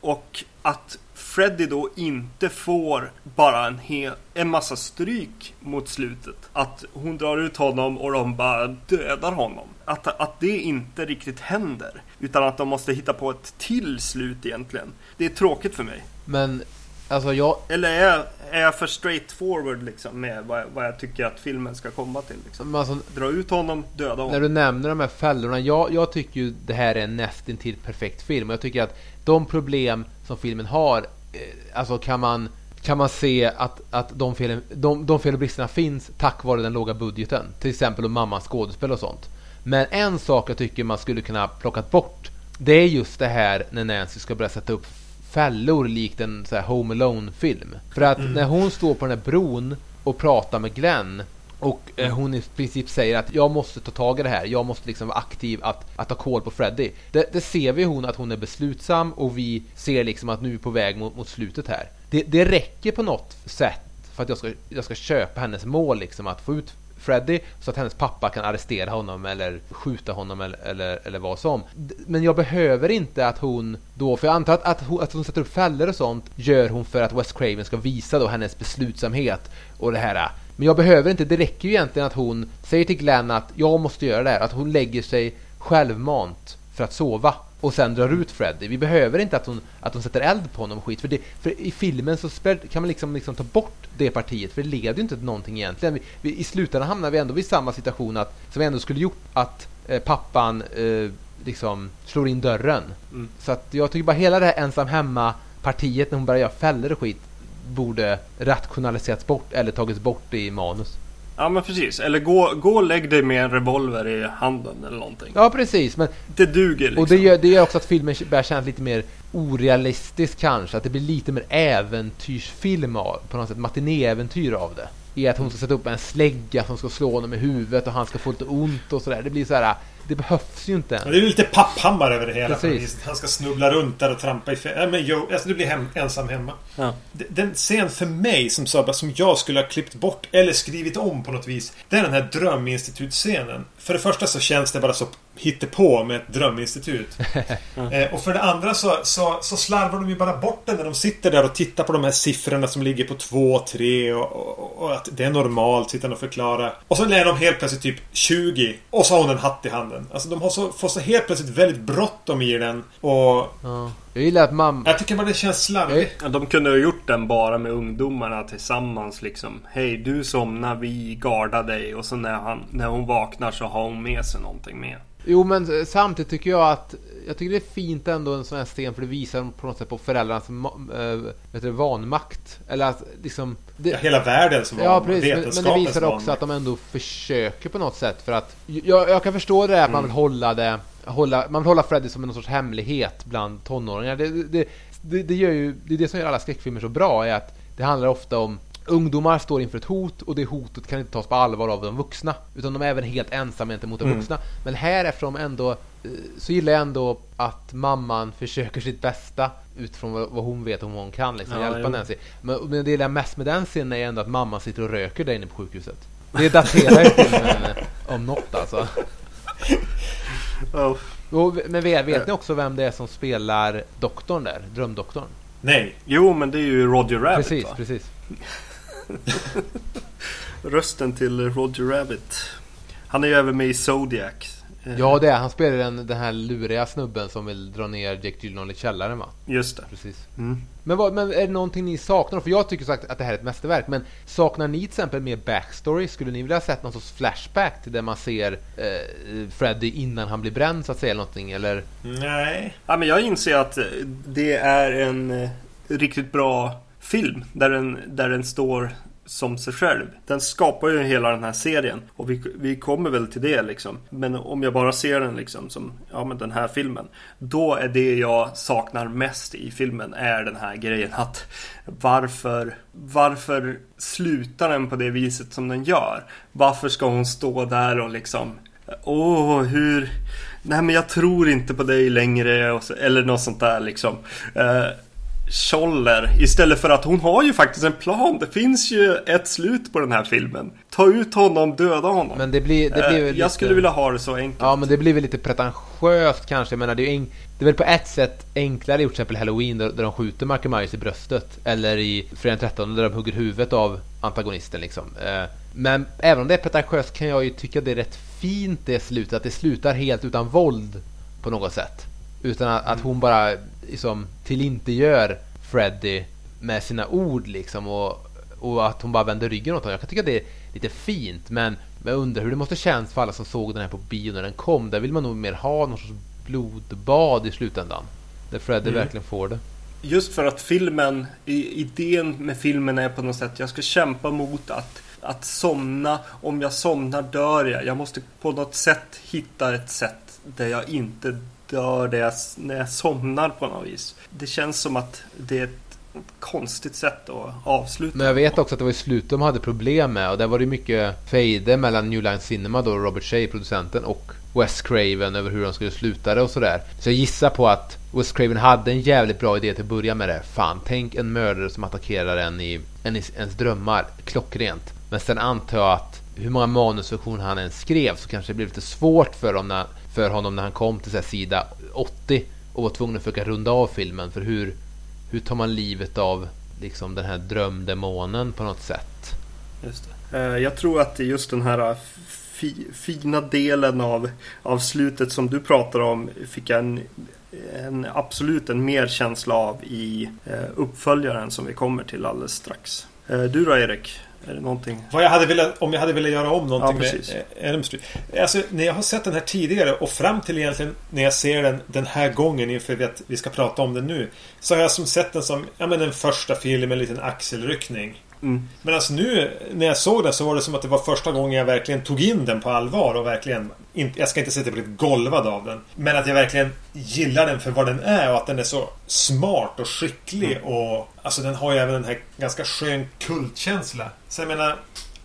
Och att Freddy då inte får bara en, hel, en massa stryk mot slutet. Att hon drar ut honom och de bara dödar honom. Att, att det inte riktigt händer. Utan att de måste hitta på ett till slut egentligen. Det är tråkigt för mig.
Men alltså jag,
Eller är jag, är jag för straight forward liksom med vad jag, vad jag tycker att filmen ska komma till? Liksom?
alltså,
Dra ut honom, döda honom.
när du nämner de här fällorna. Jag, jag tycker ju det här är en nästintill perfekt film. Jag tycker att de problem som filmen har, eh, alltså kan man kan man se att, att de, felen, de, de fel och bristerna finns tack vare den låga budgeten. Till exempel om mammans skådespel och sånt. Men en sak jag tycker man skulle kunna plockat bort. Det är just det här när Nancy ska börja sätta upp fällor likt en så Home Alone-film. För att när hon står på den här bron och pratar med Glenn och eh, hon i princip säger att jag måste ta tag i det här. Jag måste liksom vara aktiv att, att ta koll på Freddy. Det, det ser vi hon att hon är beslutsam och vi ser liksom att nu är vi på väg mot, mot slutet här. Det, det räcker på något sätt för att jag ska, jag ska köpa hennes mål liksom att få ut Freddy så att hennes pappa kan arrestera honom eller skjuta honom eller, eller, eller vad som. Men jag behöver inte att hon då, för jag antar att, att, hon, att hon sätter upp fällor och sånt gör hon för att Wes Craven ska visa då hennes beslutsamhet och det här. Men jag behöver inte, det räcker ju egentligen att hon säger till Glenn att jag måste göra det här, att hon lägger sig självmant för att sova och sen drar ut Freddy. Vi behöver inte att hon, att hon sätter eld på honom och skit. För, det, för i filmen så kan man liksom, liksom ta bort det partiet. För det leder ju inte till någonting egentligen. Vi, vi, I slutändan hamnar vi ändå vid samma situation att, som vi ändå skulle gjort att eh, pappan eh, liksom slår in dörren.
Mm.
Så att jag tycker bara hela det här ensam hemma partiet när hon börjar göra fällor och skit borde rationaliserats bort eller tagits bort i manus.
Ja men precis. Eller gå, gå och lägg dig med en revolver i handen eller någonting.
Ja precis, men
Det duger liksom.
Och det gör, det gör också att filmen börjar kännas lite mer orealistisk kanske. Att det blir lite mer äventyrsfilm av, på något sätt. Matinéäventyr av det. I att hon ska sätta upp en slägga som ska slå honom i huvudet och han ska få lite ont och sådär. Det blir så här. Det behövs ju inte.
Ja, Det är lite papphammar över det hela.
Precis.
Han ska snubbla runt där och trampa i. Ja, men jo, alltså du blir hem, ensam hemma.
Ja.
Den scen för mig som som jag skulle ha klippt bort eller skrivit om på något vis. Det är den här dröminstitutscenen. För det första så känns det bara så på med ett dröminstitut. [laughs] eh, och för det andra så, så, så slarvar de ju bara bort den när de sitter där och tittar på de här siffrorna som ligger på 2, 3 och, och, och att det är normalt, sitter och förklarar. Och så är de helt plötsligt typ 20 och så har hon en hatt i handen. Alltså de har så, får så helt plötsligt väldigt bråttom i den. Och
Ja. Jag gillar att mamma...
jag tycker bara det känns slarvigt.
De kunde ha gjort den bara med ungdomarna tillsammans liksom. Hej, du somnar, vi gardar dig. Och så när, han, när hon vaknar så har hon med sig någonting med.
Jo men samtidigt tycker jag att jag tycker det är fint ändå en sån här scen för det visar på något sätt på föräldrarnas äh, vet du, vanmakt. Eller att liksom... Det,
Ja, hela världen som
Ja
var
precis, men, men det visar också
vanmakt.
att de ändå försöker på något sätt för att jag, jag kan förstå det där att man vill hålla det hålla, man vill hålla Freddy som en sorts hemlighet bland tonåringar. Det, det, det, det, gör ju, det är det som gör alla skräckfilmer så bra är att det handlar ofta om Ungdomar står inför ett hot och det hotet kan inte tas på allvar av de vuxna. Utan de är även helt ensamma gentemot de
Mm.
vuxna. Men här eftersom ändå eh, så gillar jag ändå att mamman försöker sitt bästa utifrån vad, hon vet om vad hon kan liksom,
Ja,
hjälpa
jo.
Nancy. Men, men det jag gillar mest med den scenen är ändå att mamman sitter och röker där inne på sjukhuset. Det daterar ju filmen om något alltså.
Oh.
Och, men vet, vet ni också vem det är som spelar doktorn där? Drömdoktorn?
Nej.
Jo, men det är ju Roger Rabbit
precis,
va?
precis. [laughs]
Rösten till Roger Rabbit. Han är ju även med i Zodiac. Eh,
Ja, det är han spelar den, den här luriga snubben som vill dra ner Jake Gyllenhaal i källaren va?
Just det.
Precis.
Mm.
Men, vad, men är det någonting ni saknar? För jag tycker sagt att det här är ett mästerverk. Men saknar ni till exempel mer backstory? Skulle ni vilja ha sett någon sorts flashback till där man ser eh, Freddy innan han blir bränd så att säga? Någonting? Eller?
Nej.
Ja, men jag inser att eh, det är en eh, riktigt bra film. Där den, där den står som sig själv. Den skapar ju hela den här serien. Och vi, vi kommer väl till det liksom. Men om jag bara ser den liksom som ja, men den här filmen. Då är det jag saknar mest i filmen är den här grejen att varför, varför slutar den på det viset som den gör? Varför ska hon stå där och liksom Åh, hur... Nej men jag tror inte på dig längre. och så- Eller något sånt där liksom. Uh, Scholler. Istället för att hon har ju faktiskt en plan. Det finns ju ett slut på den här filmen. Ta ut honom, döda honom.
Men det blir, det
Eh,
blir väl
Jag
lite...
skulle vilja ha det så enkelt.
Ja men det blir väl lite pretentiöst kanske. Jag menar det är, ju en... det är väl på ett sätt enklare gjort till exempel Halloween där, där de skjuter Michael Myers i bröstet. Eller i Fredag den 13 där de hugger huvudet av antagonisten liksom. Eh, Men även om det är pretentiöst kan jag ju tycka det är rätt fint det slutet. Att det slutar helt utan våld på något sätt. Utan att, att hon bara liksom tillintetgör Freddy med sina ord liksom. Och, och att hon bara vänder ryggen åt honom. Jag kan tycka det är lite fint men jag undrar hur det måste kännas för alla som såg den här på bio när den kom. Där vill man nog mer ha någon sorts blodbad i slutändan. Där Freddy verkligen får det.
Just för att filmen, idén med filmen är på något sätt jag ska kämpa mot att, att somna. Om jag somnar dör jag. Jag måste på något sätt hitta ett sätt där jag inte dör det jag, när jag somnar på något vis. Det känns som att det är ett konstigt sätt att avsluta.
Men jag vet också att det var i slutet de hade problem med och där var det mycket fejder mellan New Line Cinema då, Robert Shea, producenten och Wes Craven över hur de skulle sluta det och sådär. Så jag gissar på att Wes Craven hade en jävligt bra idé till att börja med det. Fan, tänk en mördare som attackerar en i, en i ens drömmar. Klockrent. Men sen antar jag att hur många manusversioner han än skrev så kanske det blev lite svårt för dem. när, för honom när han kom till så här, sida 80 och var tvungen att försöka runda av filmen. För hur, hur tar man livet av liksom den här drömdemonen på något sätt?
Just det. Eh, jag tror att just den här eh, fi, fina delen av, av slutet som du pratar om fick jag en, en absolut en mer känsla av i eh, uppföljaren som vi kommer till alldeles strax. Du då Erik? Det någonting?
Vad jag hade velat, om jag hade velat göra om någonting
Ja, precis.
med eh, Elm Street. Alltså, när jag har sett den här tidigare och fram till egentligen när jag ser den den här gången inför att vi ska prata om den nu. Så har jag som sett den som ja, men en första film, en liten axelryckning.
Mm.
Men alltså nu när jag såg den så var det som att det var första gången jag verkligen tog in den på allvar och verkligen Jag ska inte säga att jag blev golvad av den. Men att jag verkligen gillar den för vad den är och att den är så smart och skicklig och Alltså den har ju även den här ganska skön kultkänsla. Så jag menar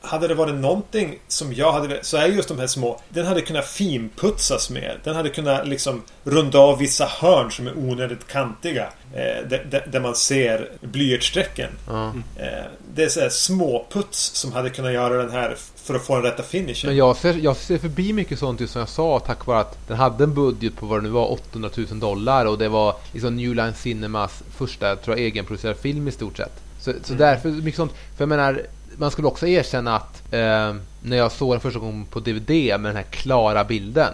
hade det varit någonting som jag hade Så är just de här små Den hade kunnat finputsas med Den hade kunnat liksom Runda av vissa hörn som är onödigt kantiga eh, där, man ser blyertsstrecken
Ja.
Eh, Det är så här småputs som hade kunnat göra den här för att få den rätta finishen.
Men jag ser, jag ser förbi mycket sånt just som jag sa tack vare att den hade en budget på vad det nu var 800 000 dollar och det var liksom New Line Cinemas första tror jag, egenproducerade film i stort sett. Så, så därför mycket sånt. För jag menar man skulle också erkänna att eh, när jag såg den första gången på DVD med den här klara bilden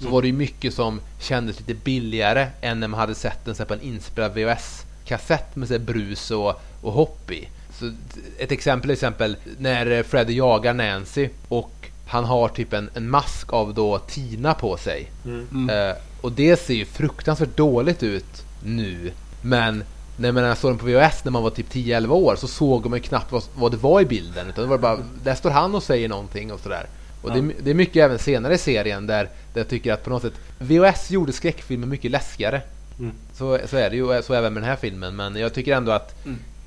så var det ju mycket som kändes lite billigare än när man hade sett den på en inspelad VHS-kassett med så här brus och, och hopp i. Så ett exempel är exempel när Freddy jagar Nancy och han har typ en, en mask av då Tina på sig. Eh, och det ser ju fruktansvärt dåligt ut nu. Men när man såg den på VHS när man var typ 10-11 år så såg man ju knappt vad, vad det var i bilden. Utan det var bara, där står han och säger någonting och sådär. Och det, är- det är mycket även senare i serien där, där jag tycker att på något sätt VHS gjorde skräckfilmer mycket läskigare. Så, så är det ju, så även med den här filmen. Men jag tycker ändå att,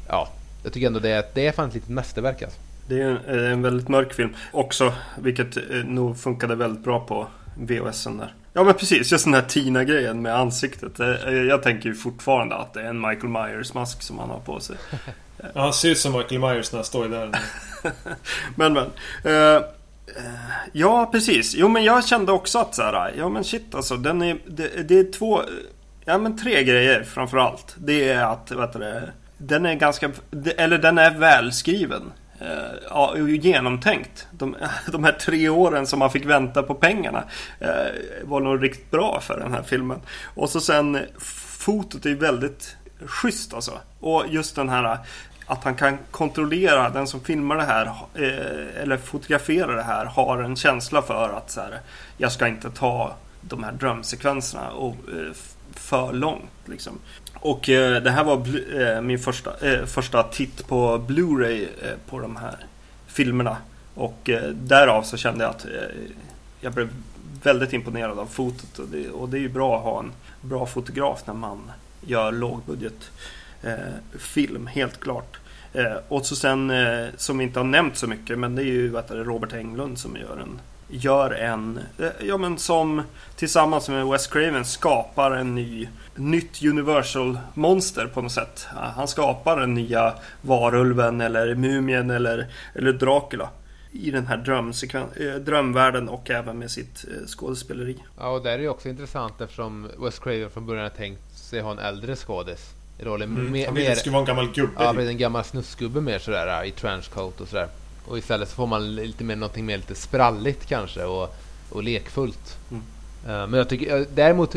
ja, jag tycker ändå det, det är fan ett litet mästerverk alltså.
Det är en, en väldigt mörk film också, vilket eh, nog funkade väldigt bra på VHSen där. Ja men precis, just den här Tina-grejen med ansiktet. Eh, eh, Jag tänker ju fortfarande att det är en Michael Myers-mask som han har på sig. [laughs]
Ja, han ser ut som Michael Myers när han står där. [laughs]
Men men. Eh, ja precis. Jo men jag kände också att så här, ja men shit alltså. Den är, det, det är två, ja men tre grejer framförallt. Det är att, vad heter det, den är ganska, eller den är välskriven. Eh, ja, genomtänkt. De, [laughs] de här tre åren som man fick vänta på pengarna eh, var nog riktigt bra för den här filmen. Och så sen fotot är väldigt schysst alltså. Och just den här att han kan kontrollera den som filmar det här eh, eller fotograferar det här har en känsla för att så här, jag ska inte ta de här drömsekvenserna och, eh, för långt. Liksom. Och eh, det här var bl- eh, min första, eh, första titt på Blu-ray eh, på de här filmerna. Och eh, därav så kände jag att eh, jag blev väldigt imponerad av fotot. Och det, och det är ju bra att ha en bra fotograf när man gör lågbudgetfilm, eh, helt klart. Eh, och så sen, eh, som vi inte har nämnt så mycket, men det är ju vet du, Robert Englund som gör en gör en, eh, ja men som tillsammans med Wes Craven skapar en ny, nytt Universal-monster på något sätt. Han skapar den nya varulven eller mumien eller, eller Dracula i den här drömsekven- eh, drömvärlden och även med sitt eh, skådespeleri.
Ja, och där är det också intressant eftersom Wes Craven från början har tänkt sig ha en äldre skådis i rollen.
Mm.
Mer-
Han ville att
mer-
skulle vara en gammal gubbe.
Ja, med en gammal snusgubbe mer sådär i trenchcoat och sådär. Och istället så får man lite mer någonting mer lite spralligt kanske och, och lekfullt.
Mm.
Eh, men jag tycker eh, däremot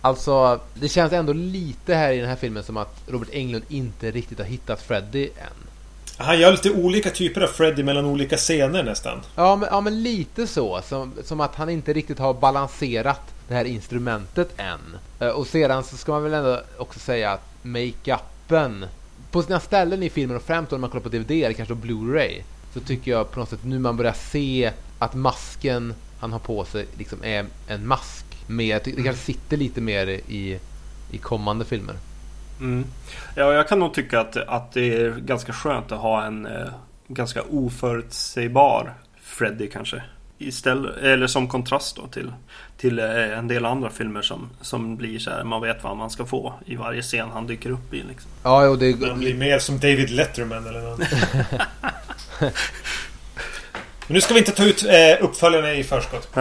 Alltså det känns ändå lite här i den här filmen som att Robert Englund inte riktigt har hittat Freddy än.
Han gör lite olika typer av Freddy mellan olika scener nästan.
Ja men, ja, men lite så. Som, som att han inte riktigt har balanserat det här instrumentet än. Eh, Och sedan så ska man väl ändå också säga att make-upen på sina ställen i filmen och främst då när man kollar på DVD eller kanske Blu-ray så tycker jag på något sätt nu man börjar se att masken han har på sig liksom är en mask. Med, det kanske sitter lite mer i, i kommande filmer.
Mm. Ja, jag kan nog tycka att, att det är ganska skönt att ha en eh, ganska oförutsägbar Freddy kanske. Istället, eller som kontrast då till, till eh, en del andra filmer som, som blir så här, man vet vad man ska få i varje scen han dyker upp i. Liksom.
Ja, och det,
Han blir mer som David Letterman eller något. [laughs] [laughs] Nu ska vi inte ta ut eh, uppföljarna i förskott. [laughs]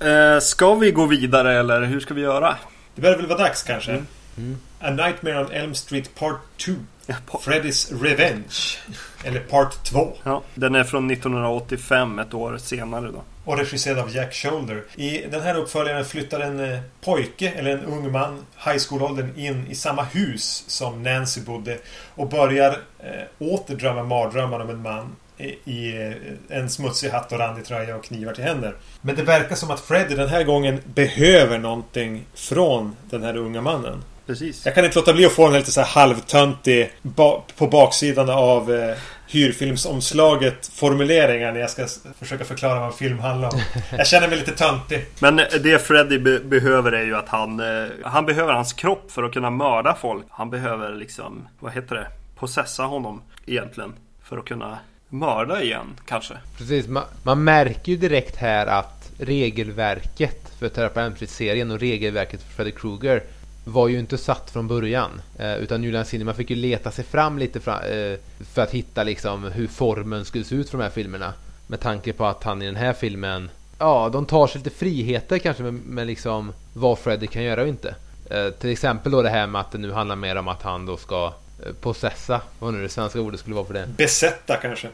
Eh, ska vi gå vidare eller hur ska vi göra?
Det börjar väl vara dags kanske?
Mm.
Mm.
A Nightmare on Elm Street Part 2.
Ja, på-
Freddy's Revenge. Eller Part 2.
Ja, den är från 1985, ett år senare då.
Och regisserad av Jack Shoulder. I den här uppföljaren flyttar en eh, pojke, eller en ung man, high school-åldern in i samma hus som Nancy bodde. Och börjar eh, åter drömma mardrömmar om en man i- eh, en smutsig hatt och randig tröja och knivar till händer. Men det verkar som att Freddy den här gången behöver någonting från den här unga mannen.
Precis.
Jag kan inte låta bli att få här lite så här halvtöntig ba på baksidan av eh, hyrfilmsomslaget formuleringar när jag ska försöka förklara vad en film handlar om. Jag känner mig lite töntig.
Men det Freddy be behöver är ju att han, eh, han behöver hans kropp för att kunna mörda folk. Han behöver liksom, vad heter det, possessa honom egentligen. För att kunna mörda igen kanske.
Precis, man, man märker ju direkt här att regelverket för Therapy serien och regelverket för Freddy Krueger var ju inte satt från början. Eh, utan Julian Cinema fick ju leta sig fram lite fra, eh, för att hitta liksom hur formen skulle se ut för de här filmerna. Med tanke på att han i den här filmen, ja, de tar sig lite friheter kanske med, med liksom vad Freddy kan göra och inte. Eh, till exempel då det här med att det nu handlar mer om att han då ska possessa, vad nu det svenska ordet skulle vara för det.
Besätta kanske.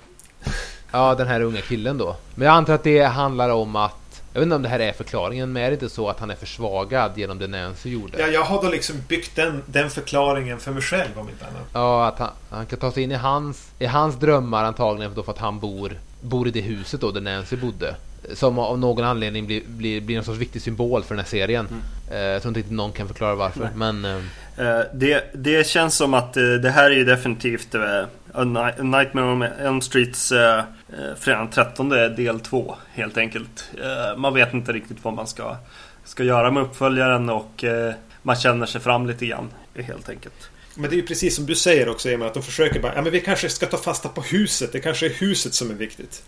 Ja, den här unga killen då. Men jag antar att det handlar om att jag vet inte om det här är förklaringen, men är det inte så att han är försvagad genom det Nancy gjorde?
Ja, jag har då liksom byggt den, den förklaringen för mig själv om inte annat.
Ja, att han, han kan ta sig in i hans, i hans drömmar antagligen då för att han bor, bor i det huset då där Nancy bodde. Som av någon anledning blir, blir, blir en sorts viktig symbol för den här serien. Eh, jag tror inte riktigt någon kan förklara varför, men... eh,
Eh, det, det känns som att det här är ju definitivt A Nightmare on Elm Streets eh, eh, fredag den 13 del 2 helt enkelt. Eh, man vet inte riktigt vad man ska, ska göra med uppföljaren och eh, man känner sig fram lite grann helt enkelt.
Men det är ju precis som du säger också Emil, att de försöker bara, ja men vi kanske ska ta fasta på huset. Det kanske är huset som är viktigt.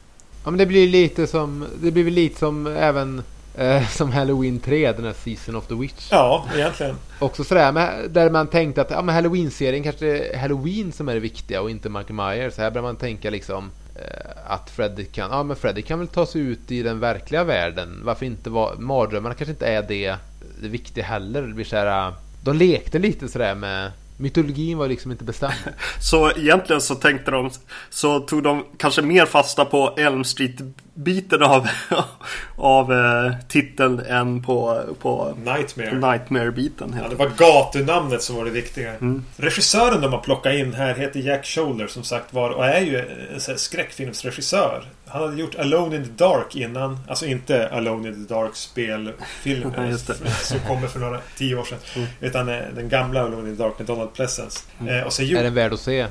Ja men det blir lite som, det blir lite som även eh, som Halloween 3, den här Season of the Witch.
Ja, egentligen.
Också sådär, men, där man tänkte att ja, men Halloween-serien kanske är Halloween som är det viktiga och inte Michael Myers. Så här börjar man tänka liksom Eh, att Freddy kan, ja men Freddy kan väl ta sig ut i den verkliga världen. Varför inte vara, mardrömmarna kanske inte är det, det viktiga heller. Det blir så här, eh, de lekte lite sådär med Mytologin var liksom inte bestämd. [laughs]
Så egentligen så tänkte de Så tog de kanske mer fasta på Elm Street-biten av, [laughs] av eh, titeln än på, på
Nightmare.
Nightmare-biten.
Ja,
helt
det var gatunamnet som var det viktiga.
Mm.
Regissören de har plockat in här heter Jack Shoulder som sagt var och är ju en här skräckfilmsregissör. Han hade gjort Alone in the Dark innan. Alltså inte Alone in the Dark spelfilm [laughs]
Ja, just det. Mm.
som kommer för några tio år sedan. Utan eh, den gamla Alone in the Dark med Donald Pleasence.
Mm.
Eh, och sen
är
gjorde...
den värd att se?
Eh,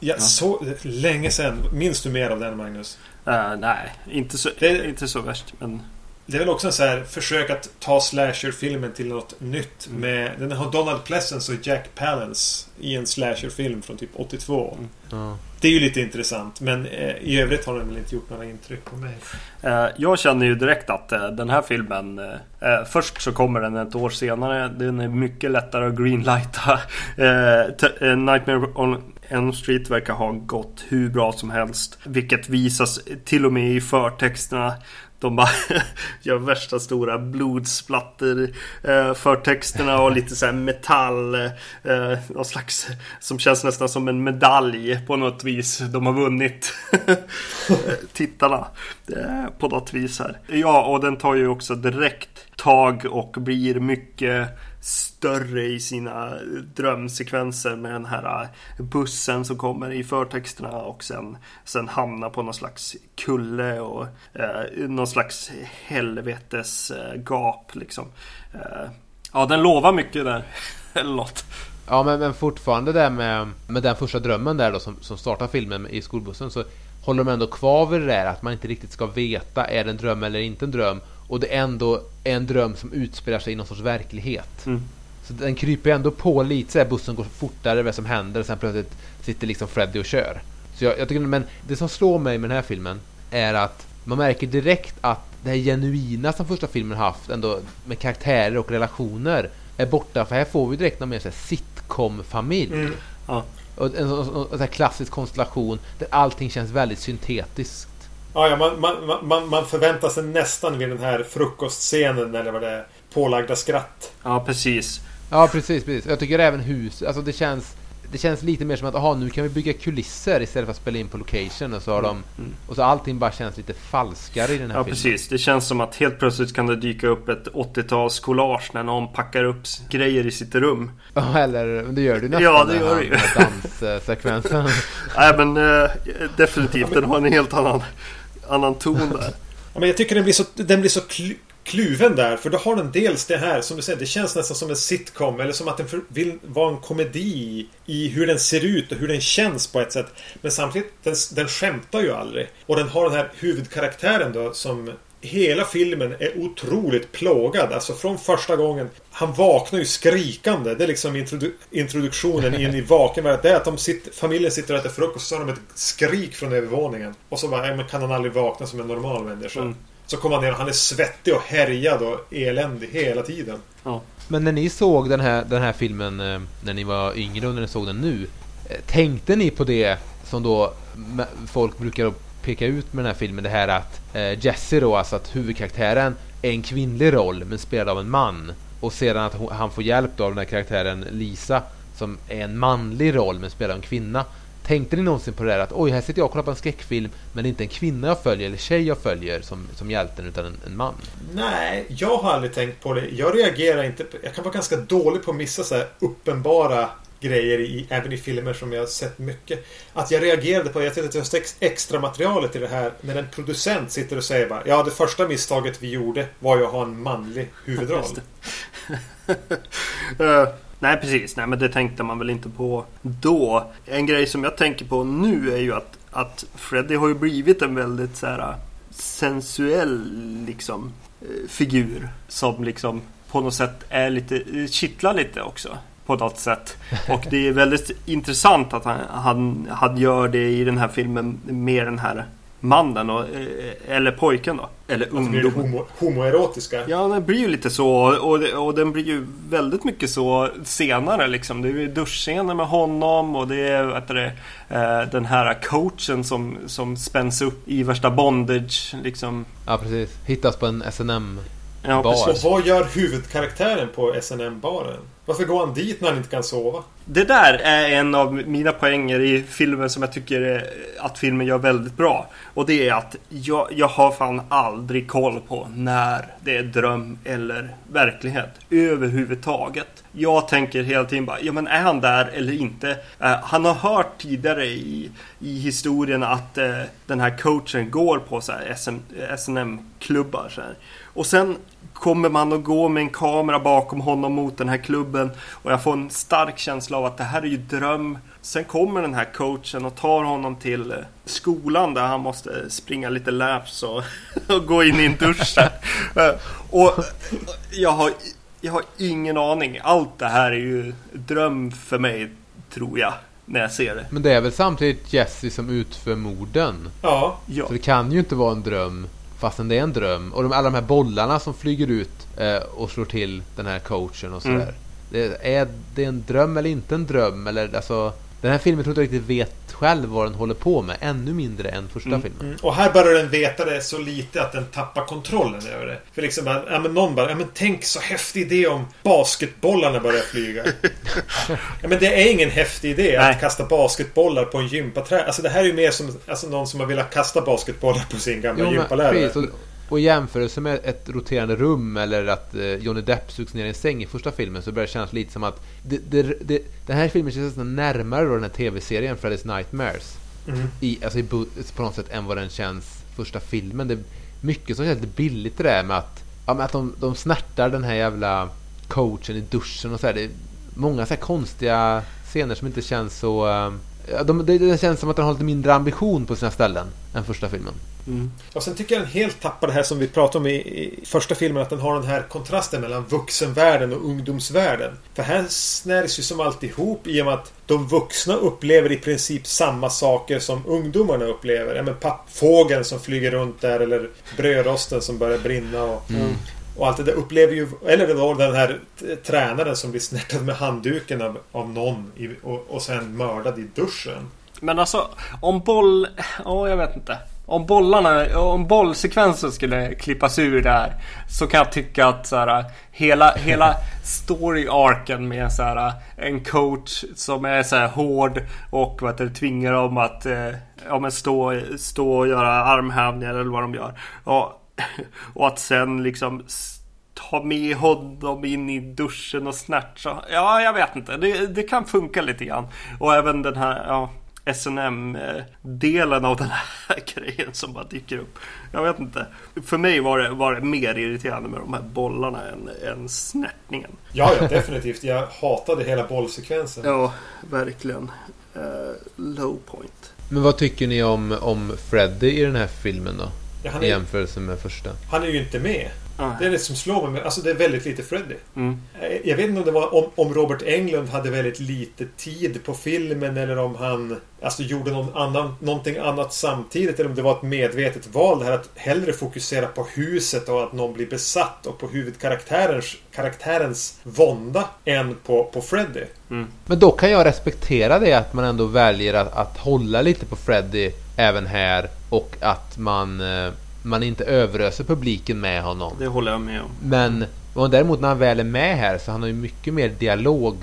ja, så länge sedan. Minns du mer av den Magnus?
Eh, nej, inte så,
Det-
inte så värst. Men
Det är väl också en så här försök att ta slasherfilmen till något nytt.
Mm.
Med, den har Donald Pleasence och Jack Palance i en slasherfilm från typ 82.
Ja.
Det är ju lite intressant men eh, i övrigt har den väl inte gjort några intryck på mig.
Eh, Jag känner ju direkt att eh, den här filmen Först så kommer den ett år senare Den är mycket lättare att greenlighta [laughs] eh, eh, Nightmare on Elm Street verkar ha gått hur bra som helst Vilket visas till och med i förtexterna de bara [laughs] gör värsta stora blodsplatter eh, förtexterna och lite så här metall eh, Någon slags Som känns nästan som en medalj på något vis De har vunnit. [laughs] Tittarna eh, På något vis här. Ja och den tar ju också direkt tag och blir mycket större i sina drömsekvenser med den här eh, bussen som kommer i förtexterna och sen, sen hamnar på någon slags kulle och eh, någon slags helvetes eh, gap liksom. Eh, ja, den lovar mycket där. [laughs] Eller något.
Ja men, men fortfarande där med, med den första drömmen där då som, som startar filmen i skolbussen så håller de ändå kvar vid det där att man inte riktigt ska veta är det en dröm eller inte en dröm och det är ändå en dröm som utspelar sig i någon sorts verklighet.
Mm.
Så den kryper ändå på lite så här, bussen går fortare, vad som händer och sen plötsligt sitter liksom Freddy och kör. Så jag, jag tycker, men det som slår mig med den här filmen är att man märker direkt att det här genuina som första filmen haft ändå med karaktärer och relationer är borta för här får vi direkt någon mer sitcom-familj.
Mm.
Ja.
Och en, sån här klassisk konstellation där allting känns väldigt syntetiskt.
Ja, ja man, man, man, man förväntar sig nästan vid den här frukostscenen eller vad det är. Pålagda skratt.
ja, precis.
Ja, precis, precis. Jag tycker även hus, alltså det känns det känns lite mer som att aha, nu kan vi bygga kulisser istället för att spela in på location och så har de och så allting bara känns lite falskare i den här
Ja
filmen.
precis, det känns som att helt plötsligt kan det dyka upp ett 80-tals collage när någon packar upp grejer i sitt rum.
Ja, eller det gör du nästan.
Ja, det gör det ju.
Danssekvensen. [laughs]
Nej men eh, definitivt, den har en helt annan, annan ton där.
Ja, men jag tycker den blir så, den blir så kluven där. För då har den dels det här, som du säger, det känns nästan som en sitcom. Eller som att den vill vara en komedi i hur den ser ut och hur den känns på ett sätt. Men samtidigt, den, den skämtar ju aldrig. Och den har den här huvudkaraktären då som Hela filmen är otroligt plågad. Alltså från första gången. Han vaknar ju skrikande. Det är liksom introdu introduktionen in i [laughs] vakenvärlden. Det är att de sitter, familjen sitter och äter frukost och så har de ett skrik från övervåningen. Och så bara, "Nej, men kan han aldrig vakna som en normal människa?
Mm.
Så kommer han ner och han är svettig och härjad och eländig hela tiden.
Ja.
Men när ni såg den här, den här filmen eh, när ni var yngre och när ni såg den nu. eh, Tänkte ni på det som då folk brukar peka ut med den här filmen? Det här att eh, Jesse då, alltså att huvudkaraktären är en kvinnlig roll men spelad av en man. Och sedan att han får hjälp då av den här karaktären Lisa som är en manlig roll men spelar en kvinna. Tänkte ni någonsin på det där att oj, här sitter jag och kollar på en skräckfilm men det är inte en kvinna jag följer eller tjej jag följer som, som hjälten utan en, en man?
Nej, jag har aldrig tänkt på det. Jag reagerar inte på, Jag kan vara ganska dålig på att missa så här uppenbara grejer i, även i filmer som jag har sett mycket. Att jag reagerade på, jag tyckte att ex- extra materialet i det här när en producent sitter och säger bara Ja, det första misstaget vi gjorde var ju att ha en manlig [laughs] huvudroll. [laughs]
Nej precis, nej men det tänkte man väl inte på då. En grej som jag tänker på nu är ju att, att Freddy har ju blivit en väldigt så här sensuell liksom eh, figur. Som liksom på något sätt är lite, kittlar lite också. På något sätt. Och det är väldigt intressant att han, han, han gör det i den här filmen med den här mannen och, eh, eller pojken då. Eller
det det
ungdomen.
homo, homoerotiska.
Ja, den blir ju lite så och, det- och den blir ju väldigt mycket så senare liksom. Det är ju duschscener med honom och det är heter det, eh, den här coachen som, som spänns upp i värsta bondage liksom.
Ja, precis. Hittas på en SNM
Ja,
Bar.
precis.
Och vad gör huvudkaraktären på SNM-baren? Varför går han dit när han inte kan sova?
Det där är en av mina poänger i filmen som jag tycker är, att filmen gör väldigt bra. Och det är att jag, jag har fan aldrig koll på när det är dröm eller verklighet. Överhuvudtaget. Jag tänker hela tiden bara, ja men är han där eller inte? Eh, han har hört tidigare i, i historien att eh, den här coachen går på så här SM, SNM-klubbar. Så här. Och sen kommer man att gå med en kamera bakom honom mot den här klubben och jag får en stark känsla av att det här är ju dröm. Sen kommer den här coachen och tar honom till eh, skolan där han måste springa lite laps och, [laughs] och gå in i en dusch. Eh, och jag har, jag har ingen aning. Allt det här är ju dröm för mig, tror jag, när jag ser det.
Men det är väl samtidigt Jesse som utför morden?
Ja.
Ja.
Så det kan ju inte vara en dröm fastän det är en dröm. Och de, alla de här bollarna som flyger ut eh, och slår till den här coachen och sådär.
Mm.
Det, är det en dröm eller inte en dröm? Eller, alltså, den här filmen tror jag inte riktigt vet själv vad den håller på med. Ännu mindre än första filmen.
Mm. Och här börjar den veta det så lite att den tappar kontrollen över det. För liksom, ja, men någon bara, ja men tänk så häftig idé om basketbollarna börjar flyga. [laughs] ja men det är ingen häftig idé
Nej.
att kasta basketbollar på en gympaträ. Alltså det här är ju mer som alltså, någon som har velat kasta basketbollar på sin gamla
Jo, men,
gympalärare.
precis, och, och i jämförelse med ett roterande rum eller att eh, Johnny Depp sugs ner i en säng i första filmen så börjar det kännas lite som att det, det, det, den här filmen känns nästan närmare då den här tv-serien Freddy's Nightmares.
Mm.
I, alltså i, på något sätt än vad den känns första filmen. Det är mycket som känns lite billigt det där med att, ja, med att de, de snärtar den här jävla coachen i duschen och så här. Det är många så konstiga scener som inte känns så... eh, ja, de, det, det känns som att den har lite mindre ambition på sina ställen än första filmen.
Och sen tycker jag den helt tappar det här som vi pratade om i, i första filmen. Att den har den här kontrasten mellan vuxenvärlden och ungdomsvärlden. För här snärs ju som alltihop i och med att de vuxna upplever i princip samma saker som ungdomarna upplever. Ja men pappfågeln som flyger runt där eller brödrosten som börjar brinna och... Och allt det där upplever ju... Eller då den här tränaren som blir snärtad med handduken av, av någon i, och, och sen mördad i duschen.
Men alltså, om boll... Ja, jag vet inte. Om bollarna, om bollsekvensen skulle klippas ur där så kan jag tycka att så här, hela, hela story-arken med så här, en coach som är så här hård och vad heter det, tvingar dem att eh, ja, men stå, stå och göra armhävningar eller vad de gör. Och, [laughs] och att sen liksom ta med honom in i duschen och snatcha. Ja, jag vet inte. Det, det kan funka lite grann. Och även den här ja, SNM-delen av den här [laughs] grejen som bara dyker upp. Jag vet inte. För mig var det, var det mer irriterande med de här bollarna än, än snärtningen.
Ja, ja, definitivt. Jag hatade hela bollsekvensen.
Ja, verkligen. Eh, low point.
Men vad tycker ni om, om Freddy i den här filmen då?
Ja, han,
I
är,
jämförelse med första.
han är ju inte med.
Ah.
Det är det som slår mig. Alltså det är väldigt lite Freddy.
Mm.
Eh, Jag vet inte om det var om, om Robert Englund hade väldigt lite tid på filmen eller om han alltså, gjorde någon annan, någonting annat samtidigt. Eller om det var ett medvetet val det här att hellre fokusera på huset och att någon blir besatt och på huvudkaraktärens karaktärens vånda än på, på Freddy.
Men då kan jag respektera det att man ändå väljer att, att hålla lite på Freddy även här och att man, eh, man inte överöser publiken med honom.
Det håller jag med om.
Men och däremot när han väl är med här så han har ju mycket mer dialog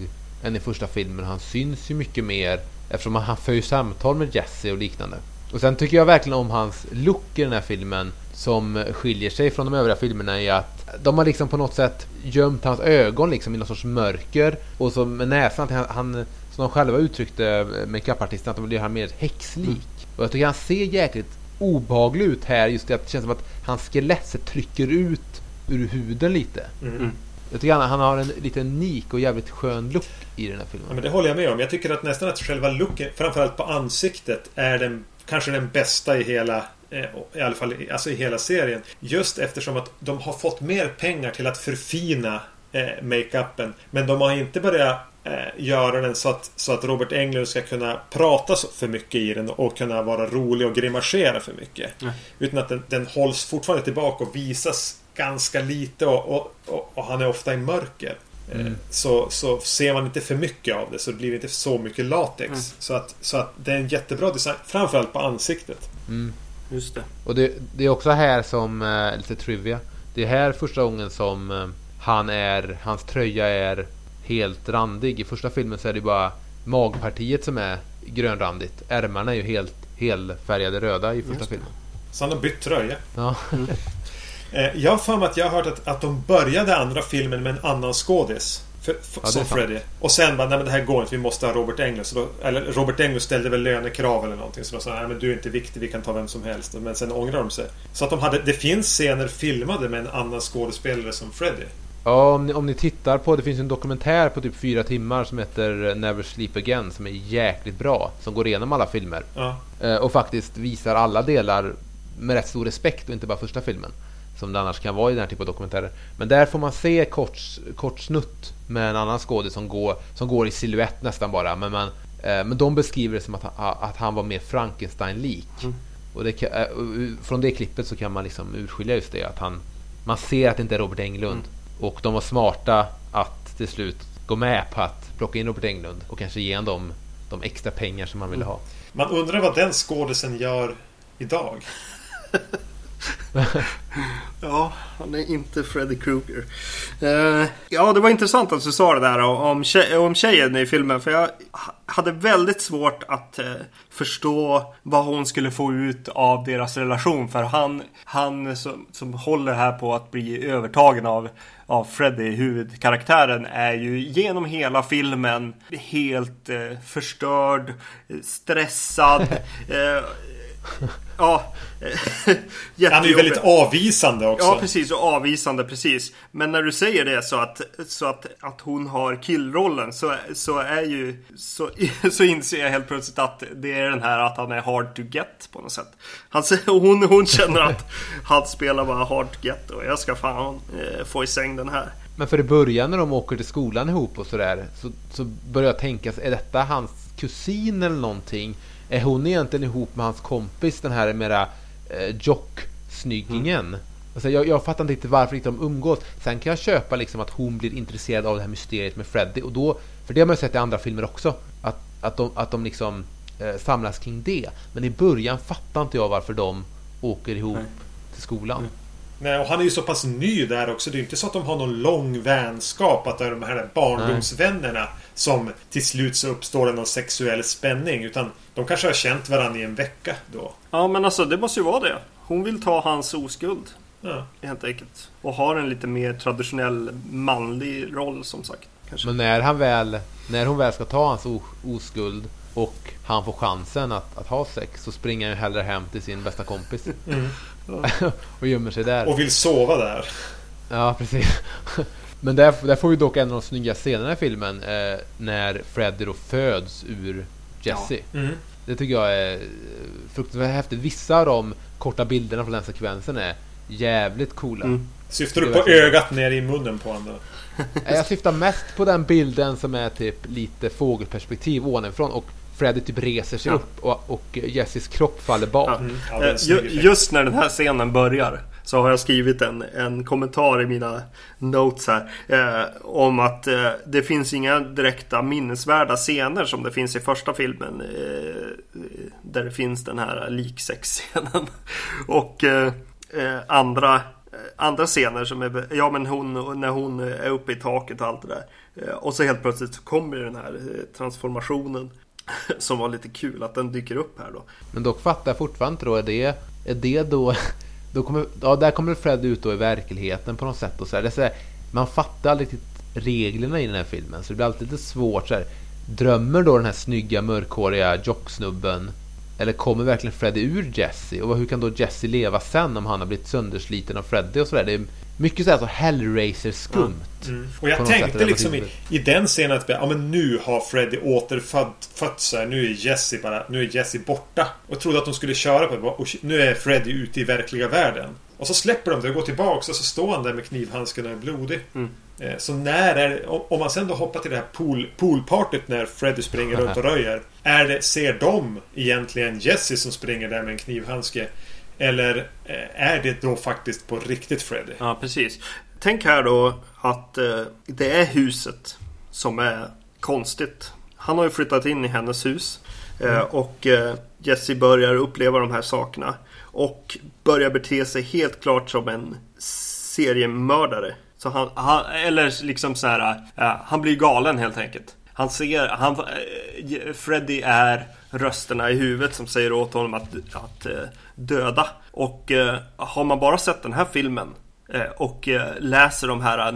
än i första filmen. Han syns ju mycket mer eftersom han för ju samtal med Jesse och liknande. Och sen tycker jag verkligen om hans look i den här filmen som skiljer sig från de övriga filmerna i att de har liksom på något sätt gömt hans ögon liksom i någon sorts mörker och så med näsan att han, han som de själva uttryckte makeupartisten att de vill göra honom mer häxlik. Och jag tycker han ser jäkligt obehaglig ut här just det att det känns som att hans skelett trycker ut ur huden lite.
Mm.
Jag tycker han, han har en lite unik och jävligt skön look i den här
Ja,
filmen.
men det håller jag med om. Jag tycker att nästan att själva looken, framförallt på ansiktet, är den kanske den bästa i hela eh, i alla fall alltså i hela serien. Just eftersom att de har fått mer pengar till att förfina eh, makeupen. Men de har inte börjat eh, göra den så att, så att Robert Englund ska kunna prata så för mycket i den och kunna vara rolig och grimasera för mycket. Utan att den, den hålls fortfarande tillbaka och visas ganska lite och, och, och, och han är ofta i mörker. Eh, Så, så ser man inte för mycket av det så blir det inte så mycket latex. Så, att, så att det är en jättebra design. Framförallt på ansiktet.
Just det.
Och det, det är också här som, eh, lite trivia. Det är här första gången som eh, han är, hans tröja är helt randig. I första filmen så är det bara magpartiet som är grönrandigt. Ärmarna är ju helt helfärgade röda i första filmen.
Så han har bytt tröja.
Ja. [laughs]
Eh, Jag har för mig att jag har hört att, att de började andra filmen med en annan skådis. För, för,
Ja,
som. Freddy. Och sen bara, nej men det här går inte, vi måste ha Robert Englund. Så då, eller Robert Englund ställde väl lönekrav eller någonting. Så då sa nej men du är inte viktig, vi kan ta vem som helst. Men sen ångrar de sig. Så att de hade, det finns scener filmade med en annan skådespelare som Freddy.
Ja, om ni, om ni tittar på, det finns en dokumentär på typ fyra timmar som heter Never Sleep Again som är jäkligt bra. Som går igenom alla filmer.
Ja.
Eh, och faktiskt visar alla delar med rätt stor respekt och inte bara första filmen. Som det annars kan vara i den här typen av dokumentärer. Men där får man se kort, kort snutt med en annan skådis som går, som går i silhuett nästan bara. Men, man, eh, men de beskriver det som att, han- att han var mer Frankenstein-lik. Och det, eh, från det klippet så kan man liksom urskilja just det. Att han, man ser att det inte är Robert Englund. Och de var smarta att till slut gå med på att plocka in Robert Englund och kanske ge honom de extra pengar som han ville ha.
Man undrar vad den skådisen gör idag. [laughs] [laughs]
Ja, han är inte Freddy Krueger. Eh, ja, det var intressant att du sa det där om, tjej, om tjejen i filmen. För jag ha- hade väldigt svårt att eh, förstå vad hon skulle få ut av deras relation. För han, han som, som håller här på att bli övertagen av, av Freddy, huvudkaraktären, är ju genom hela filmen helt eh, förstörd, stressad. [laughs] ja, [laughs]
Han är ju väldigt avvisande också.
Ja, precis. Och avvisande, precis. Men när du säger det så att, så att, att hon har killrollen så, så är ju... Så, [laughs] så inser jag helt plötsligt att det är den här att han är hard to get på något sätt. Han, [laughs] hon, hon känner att han spelar bara hard to get och jag ska fan eh, få i säng den här.
Men för i början när de åker till skolan ihop och sådär så, så börjar jag tänka, är detta hans kusin eller någonting? Är hon egentligen ihop med hans kompis, den här mera eh, jock-snyggingen? Alltså jag, jag fattar inte riktigt varför inte de umgås. Sen kan jag köpa liksom att hon blir intresserad av det här mysteriet med Freddy och då, för det har man ju sett i andra filmer också, att, att de, att de liksom eh, samlas kring det. Men i början fattar inte jag varför de åker ihop till skolan.
Nej, och han är ju så pass ny där också. Det är ju inte så att de har någon lång vänskap. Att det är de här barndomsvännerna som till slut så uppstår det någon sexuell spänning. Utan de kanske har känt varandra i en vecka då.
Ja, men alltså det måste ju vara det. Hon vill ta hans oskuld.
Ja.
Helt enkelt. Och har en lite mer traditionell manlig roll som sagt. Kanske.
Men när, han väl, när hon väl ska ta hans oskuld och han får chansen att, att ha sex så springer han ju hellre hem till sin bästa kompis. [laughs] och gömmer sig där.
Och vill sova där.
Ja, precis. [laughs] Men där, där får vi dock en av de snygga scenerna i filmen eh, när Freddy då föds ur Jesse.
Mm.
Det tycker jag är eh, fruktansvärt häftigt. Vissa av de korta bilderna från den sekvensen är jävligt coola.
Mm.
Syftar du på ögat ner i munnen på honom?
Eh, Jag syftar mest på den bilden som är typ lite fågelperspektiv ovanifrån och Freddy typ reser sig
Ja.
upp och, och Jesses kropp faller bak.
Mm. Ja, är en
Eh, just när den här scenen börjar så har jag skrivit en, en kommentar i mina notes här. Eh, om att eh, det finns inga direkta minnesvärda scener som det finns i första filmen. Eh, där det finns den här liksexscenen. [laughs] Och eh, eh, andra, andra scener som är, ja men hon, när hon är uppe i taket och allt det där. Och så helt plötsligt så kommer den här transformationen. [laughs] Som var lite kul att den dyker upp här då.
Men dock fattar jag fortfarande inte då, är det, är det då... [laughs] då kommer, ja, där kommer Freddy ut då i verkligheten på något sätt. Och så här. Det är så här, man fattar aldrig riktigt reglerna i den här filmen, så det blir alltid lite svårt. Så här. Drömmer då den här snygga mörkhåriga jocksnubben? Eller kommer verkligen Freddy ur Jesse? Och hur kan då Jesse leva sen om han har blivit söndersliten av Freddy och sådär? Det är mycket så här så Hellraiser-skumt.
Mm. Och jag
sätt
tänkte
det
liksom i,
på
i den scenen att ja, men nu har Freddy återfött fött sig. Nu är Jesse bara Nu är Jesse borta. Och jag trodde att de skulle köra på det. Och nu är Freddy ute i verkliga världen. Och så släpper de det och går tillbaks och så står han där med knivhandsken och är blodig.
Mm.
Eh, Så när är om om man sen då hoppar till det här pool, poolpartyt när Freddy springer runt och röjer. Är det, ser de egentligen Jesse som springer där med en knivhandske? Eller eh, är det då faktiskt på riktigt Freddy?
Ja, precis. Tänk här då att eh, det är huset som är konstigt. Han har ju flyttat in i hennes hus. Eh, och eh, Jesse börjar uppleva de här sakerna. Och börjar bete sig helt klart som en seriemördare. Så han, han eller liksom så här, han blir galen helt enkelt. Han ser, han, Freddy är rösterna i huvudet som säger åt honom att, att eh, döda. Och eh, har man bara sett den här filmen eh, och eh, läser de här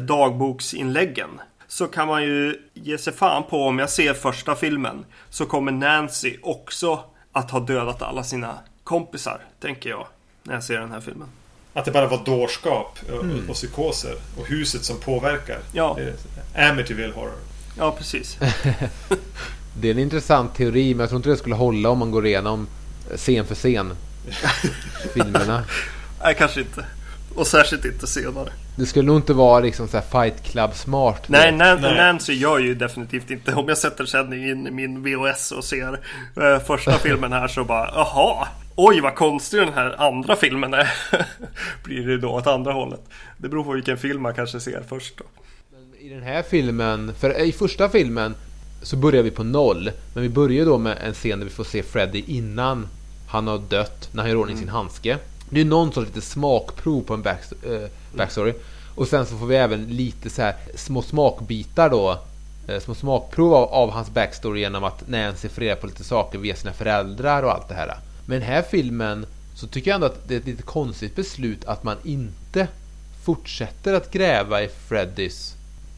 dagboksinläggen. Så kan man ju ge sig fan på om jag ser första filmen så kommer Nancy också att ha dödat alla sina kompisar, tänker jag. När jag ser den här filmen.
Att det bara var dårskap och, och psykoser. Och huset som påverkar.
Ja.
Amityville Horror.
Ja, precis. [laughs]
Det är en intressant teori, men jag tror inte det skulle hålla om man går igenom scen för scen [laughs] filmerna.
Nej, kanske inte. Och särskilt inte senare.
Det skulle nog inte vara liksom så här Fight Club smart.
Nej, Nan-
Nej.
Nancy gör ju definitivt inte. Om jag sätter sen in i min VHS och ser eh, första [laughs] filmen här så bara jaha. Oj vad konstig den här andra filmen är. [laughs] Blir det då åt andra hållet. Det beror på vilken film man kanske ser först då.
I den här filmen, för i första filmen så börjar vi på noll. Men vi börjar då med en scen där vi får se Freddy innan han har dött, när han gör ordning sin handske. Det är någon sorts lite smakprov på en back, eh, backstory. Och sen så får vi även lite så här små smakbitar då. Eh, små smakprov av, av hans backstory genom att Nancy får reda på lite saker via sina föräldrar och allt det här. Men den här filmen så tycker jag ändå att det är ett lite konstigt beslut att man inte fortsätter att gräva i Freddys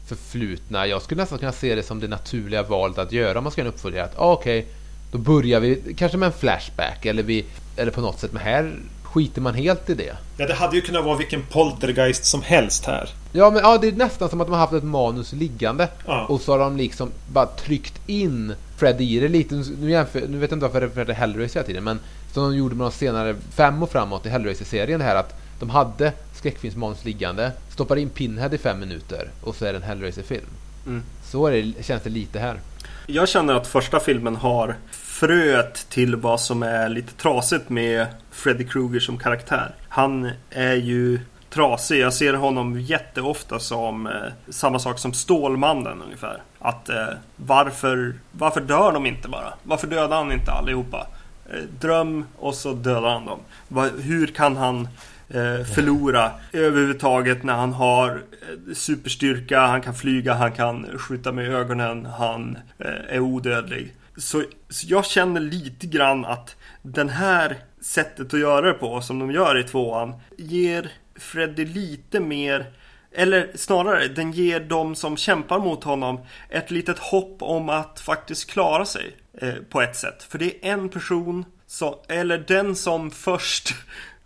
förflutna. Jag skulle nästan kunna se det som det naturliga valet att göra om man ska göra en uppföljare. Att ah, okej, då börjar vi kanske med en flashback eller, vi, eller på något sätt. Men här skiter man helt i det.
Ja, det hade ju kunnat vara vilken poltergeist som helst här.
Ja, men ja, det är nästan som att de har haft ett manus liggande.
Ja.
Och så har de liksom bara tryckt in Fred i det lite. Nu, jämför, nu vet jag inte varför jag refererar till Hellraiser hela tiden. Men som de gjorde med de senare fem och framåt i Hellraiser-serien. Det här att de hade skräckfilmsmanus liggande. Stoppar in Pinhead i fem minuter. Och så är det en Hellraiser-film.
Mm.
Så är det, känns det lite här.
Jag känner att första filmen har fröet till vad som är lite trasigt med Freddy Krueger som karaktär. Han är ju trasig. Jag ser honom jätteofta som eh, samma sak som Stålmannen ungefär. Att eh, varför, varför dör de inte bara? Varför dödar han inte allihopa? Eh, dröm och så dödar han dem. Va, hur kan han Eh, förlora överhuvudtaget när han har eh, superstyrka, han kan flyga, han kan skjuta med ögonen, han eh, är odödlig. Så, så jag känner lite grann att den här sättet att göra det på, som de gör i tvåan, ger Freddy lite mer eller snarare, den ger de som kämpar mot honom ett litet hopp om att faktiskt klara sig eh, på ett sätt. För det är en person, som, eller den som först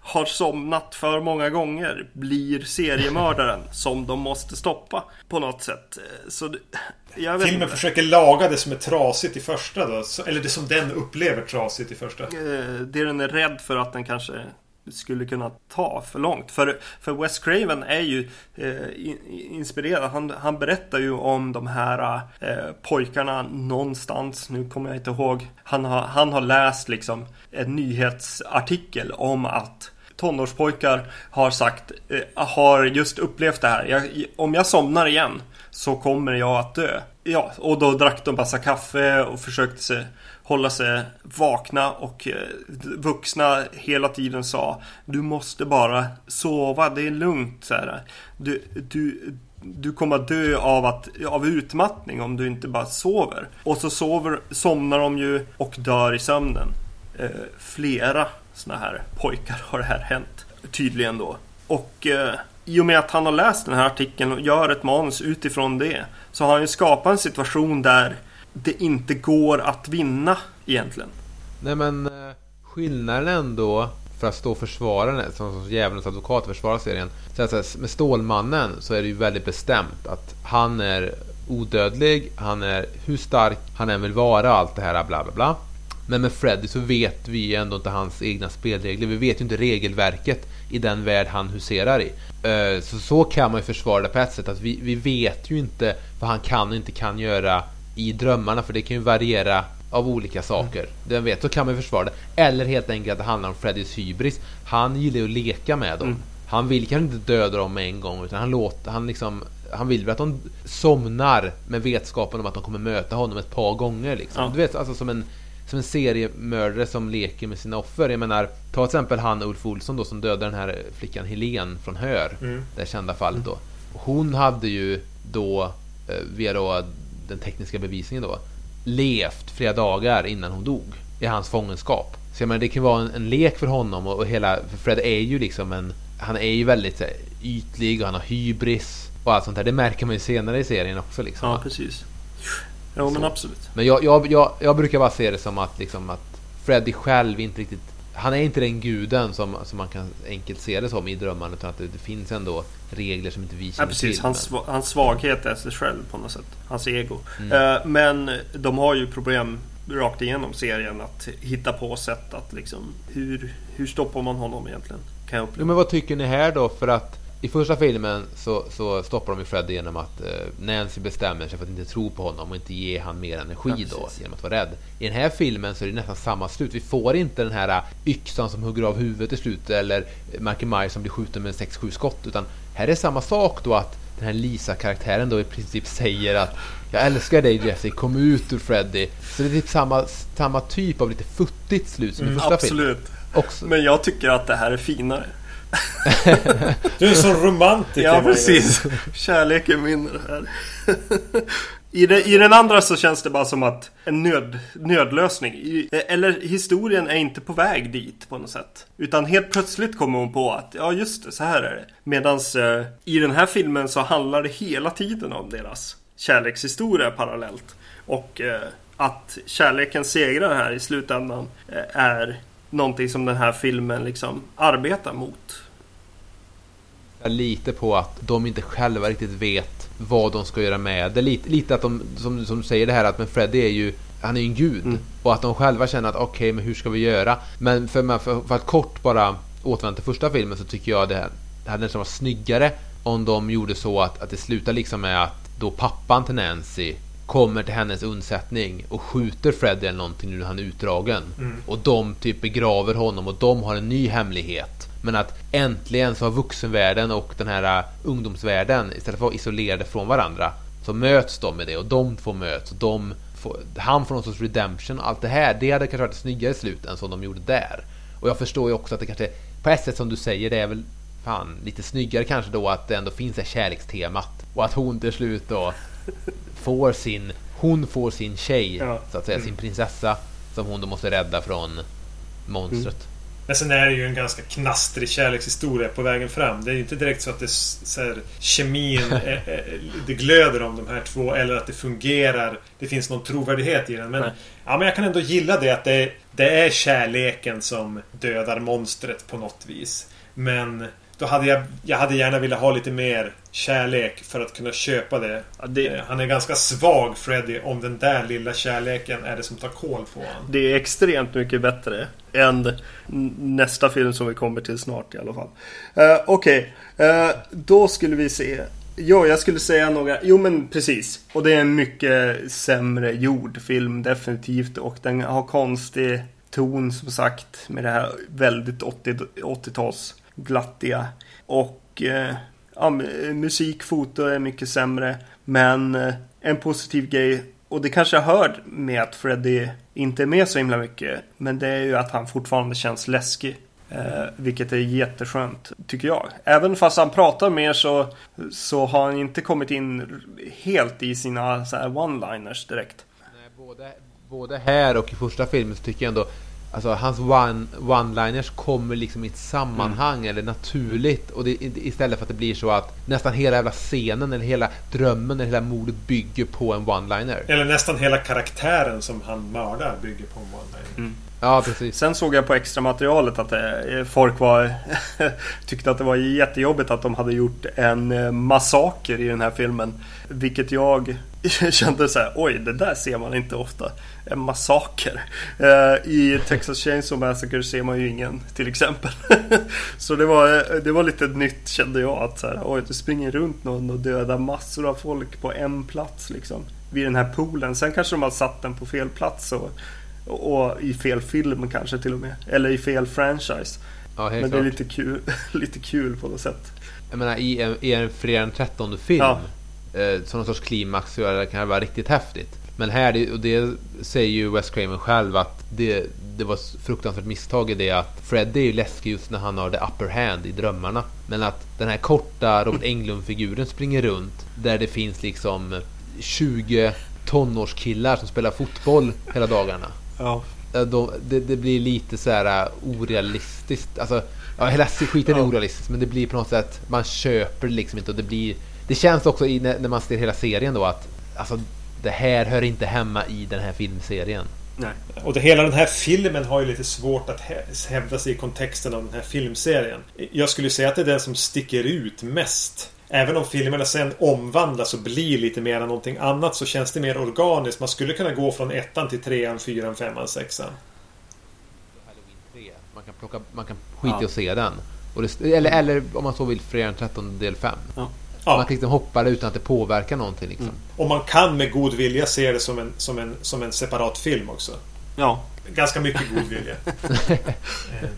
har somnat för många gånger blir seriemördaren [laughs] som de måste stoppa på något sätt. Eh, Så det, jag vet
Filmen
inte.
försöker laga det som är trasigt i första då. Eller det som den upplever trasigt i första.
Eh, det den är rädd för att den kanske skulle kunna ta för långt. För, för Wes Craven är ju eh, in, inspirerad. Han, han berättar ju om de här eh, pojkarna någonstans. Nu kommer jag inte ihåg. Han har, han har läst liksom en nyhetsartikel om att tonårspojkar har sagt, eh, har just upplevt det här. Jag, om jag somnar igen så kommer jag att dö. Ja, och då drack de massa kaffe och försökte sig, hålla sig vakna och eh, vuxna hela tiden sa Du måste bara sova, det är lugnt. Så här. Du, du, du kommer att dö av, att, av utmattning om du inte bara sover. Och så sover, somnar de ju och dör i sömnen. Eh, flera såna här pojkar har det här hänt. Tydligen då. Och eh, i och med att han har läst den här artikeln och gör ett manus utifrån det så har han ju skapat en situation där det inte går att vinna egentligen.
Nej men eh, skillnaden ändå för att stå och försvara den som, som djävulens advokat försvarar serien. Så att, med Stålmannen så är det ju väldigt bestämt att han är odödlig, han är hur stark han än vill vara allt det här bla bla bla. Men med Freddy så vet vi ändå inte hans egna spelregler. Vi vet ju inte regelverket i den värld han huserar i. Eh, Så, så kan man ju försvara det på ett sätt. Att vi, vi vet ju inte vad han kan och inte kan göra i drömmarna. För det kan ju variera av olika saker. Den vet, så kan man ju försvara det. Eller helt enkelt att det handlar om Freddys hybris. Han gillar ju att leka med dem. Han vill kanske inte döda dem med en gång utan han låter, han liksom han vill väl att de somnar med vetskapen om att de kommer möta honom ett par gånger liksom.
Ja.
Du vet, alltså som en som en seriemördare som leker med sina offer. Jag menar, ta till exempel han Ulf Olsson då som dödade den här flickan Helen från Hör. Det kända fallet då. Hon hade ju då, eh, via då den tekniska bevisningen då, levt flera dagar innan hon dog i hans fångenskap. Så jag menar, det kan vara en, en lek för honom och, och hela, för Fred är ju liksom en, han är ju väldigt här, ytlig och han har hybris. och allt sånt där. Det märker man ju senare i serien också liksom.
Ja, precis. Jo, men absolut.
Men jag, jag, jag, jag brukar bara se det som att, liksom, att Freddy själv inte riktigt... Han är inte den guden som, som man kan enkelt se det som i drömmarna utan att det, det finns ändå regler som inte vi
Ja,
känner
precis.
till.
Hans, sva- hans svaghet är sig själv på något sätt. Hans ego.
Mm.
Eh, men de har ju problem rakt igenom serien att hitta på sätt att liksom... Hur, hur stoppar man honom egentligen? Kan jag uppleva.
men vad tycker ni här då? För att i första filmen så, så stoppar de ju Freddy genom att eh, Nancy bestämmer sig för att inte tro på honom och inte ge han mer energi
Ja,
då genom att vara rädd. I den här filmen så är det nästan samma slut. Vi får inte den här eh, yxan som hugger av huvudet i slutet eller Michael Myers som blir skjuten med 6-7 skott. Utan här är samma sak då att den här Lisa-karaktären då i princip säger att Jag älskar dig Jesse, kom ut ur Freddy. Så det är typ samma, samma typ av lite futtigt slut som i första filmen.
Absolut. Men jag tycker att det här är finare. [laughs]
Du är sån romantiker.
Ja, precis. Kärleken vinner här. [laughs] I, det, I den andra så känns det bara som att en nöd, nödlösning. I, eller historien är inte på väg dit på något sätt. Utan helt plötsligt kommer hon på att ja just det, så här är det. Medan eh, i den här filmen så handlar det hela tiden om deras kärlekshistoria parallellt. Och eh, att kärleken segrar här i slutändan eh, är någonting som den här filmen liksom arbetar mot.
Lite på att de inte själva riktigt vet vad de ska göra med det. Lite, lite att de, som, som du säger det här att men Freddy är ju han är ju en gud.
Mm.
Och att de själva känner att okej, men hur ska vi göra? Men för, för, för att kort bara återvända till första filmen så tycker jag det, här, det hade nästan varit snyggare om de gjorde så att, att det slutar liksom med att då pappan till Nancy kommer till hennes undsättning och skjuter Freddy eller någonting nu när han är utdragen. Och de typ begraver honom och de har en ny hemlighet. Men att äntligen så har vuxenvärlden och den här uh, ungdomsvärlden istället för att vara isolerade från varandra så möts de med det och de två möts och de får, han får någon sorts redemption och allt det här. Det hade kanske varit snyggare slut än som de gjorde där. Och jag förstår ju också att det kanske på ett sätt som du säger det är väl fan lite snyggare kanske då att det ändå finns det här kärlekstemat och att hon till slut då får sin hon får sin tjej
Ja.
så att säga sin prinsessa som hon då måste rädda från monstret.
Men sen är det ju en ganska knastrig kärlekshistoria på vägen fram. Det är ju inte direkt så att det så här, kemin, [laughs] eh, eh, det glöder om de här två eller att det fungerar. Det finns någon trovärdighet i den. Men,
Nej.
ja, men jag kan ändå gilla det att det, det är kärleken som dödar monstret på något vis. Men då hade jag, jag hade gärna velat ha lite mer kärlek för att kunna köpa det.
Ja, det-
Eh, Han är ganska svag Freddy om den där lilla kärleken är det som tar koll på honom.
Det är extremt mycket bättre än nästa film som vi kommer till snart i alla fall. Uh, Okej, Eh, då skulle vi se. Jo, jag skulle säga några. Jo, men precis. Och det är en mycket sämre gjord film definitivt. Och den har konstig ton som sagt med det här väldigt 80 80-tals glattiga. Och eh, ja, musik, foto är mycket sämre. Men eh, en positiv grej och det kanske jag hör med att Freddy inte är med så himla mycket. Men det är ju att han fortfarande känns läskig. Eh, vilket är jätteskönt, tycker jag. Även fast han pratar mer så, så har han inte kommit in helt i sina one-liners direkt.
Nej, både, både här och i första filmen så tycker jag ändå Alltså hans one, one-liners kommer liksom i ett sammanhang eller naturligt och det, istället för att det blir så att nästan hela jävla scenen eller hela drömmen eller hela mordet bygger på en one-liner.
Eller nästan hela karaktären som han mördar bygger på en one-liner.
Ja, precis.
Sen såg jag på extra materialet att eh, folk var [laughs] tyckte att det var jättejobbigt att de hade gjort en eh, massaker i den här filmen. Vilket jag [laughs] kände så här, oj det där ser man inte ofta. En massaker. Eh, I Texas Chainsaw Massacre ser man ju ingen till exempel. [laughs] så det var, det var lite nytt kände jag att så här, oj det springer runt någon och dödar massor av folk på en plats liksom. Vid den här poolen. Sen kanske de har satt den på fel plats och och i fel film kanske till och med. Eller i fel franchise.
Ja,
Men det är
klart.
lite kul, [laughs] lite kul på något sätt.
Jag menar i en, i en fredag den 13 film
Ja.
eh, som någon sorts klimax så det kan det vara riktigt häftigt. Men här, och det säger ju Wes Craven själv att det, det var ett fruktansvärt misstag i det att Fred är ju läskig just när han har the upper hand i drömmarna. Men att den här korta Robert Englund-figuren springer runt där det finns liksom 20 tonårskillar som spelar fotboll hela dagarna.
Ja.
De, det, det blir lite så här uh, orealistiskt. Alltså, ja, hela skiten är
Ja.
orealistisk men det blir på något sätt, man köper liksom inte och det blir det känns också i, när, när man ser hela serien då att alltså, det här hör inte hemma i den här filmserien.
Nej.
Och det, hela den här filmen har ju lite svårt att hä- hävda sig i kontexten av den här filmserien. Jag skulle säga att det är den som sticker ut mest. Även om filmerna sen omvandlas och blir lite mer än någonting annat så känns det mer organiskt. Man skulle kunna gå från ettan till trean, fyran, femman, sexan.
Halloween 3. Man kan, plocka, man kan skita i att se den. Och det, eller, eller om man så vill Fredagen 13 del 5. Man
Ja,
kan liksom hoppa det utan att det påverkar någonting. Liksom.
och man kan med god vilja se det som en, som en, som en separat film också.
Ja.
Ganska mycket god vilja. [laughs] Eh,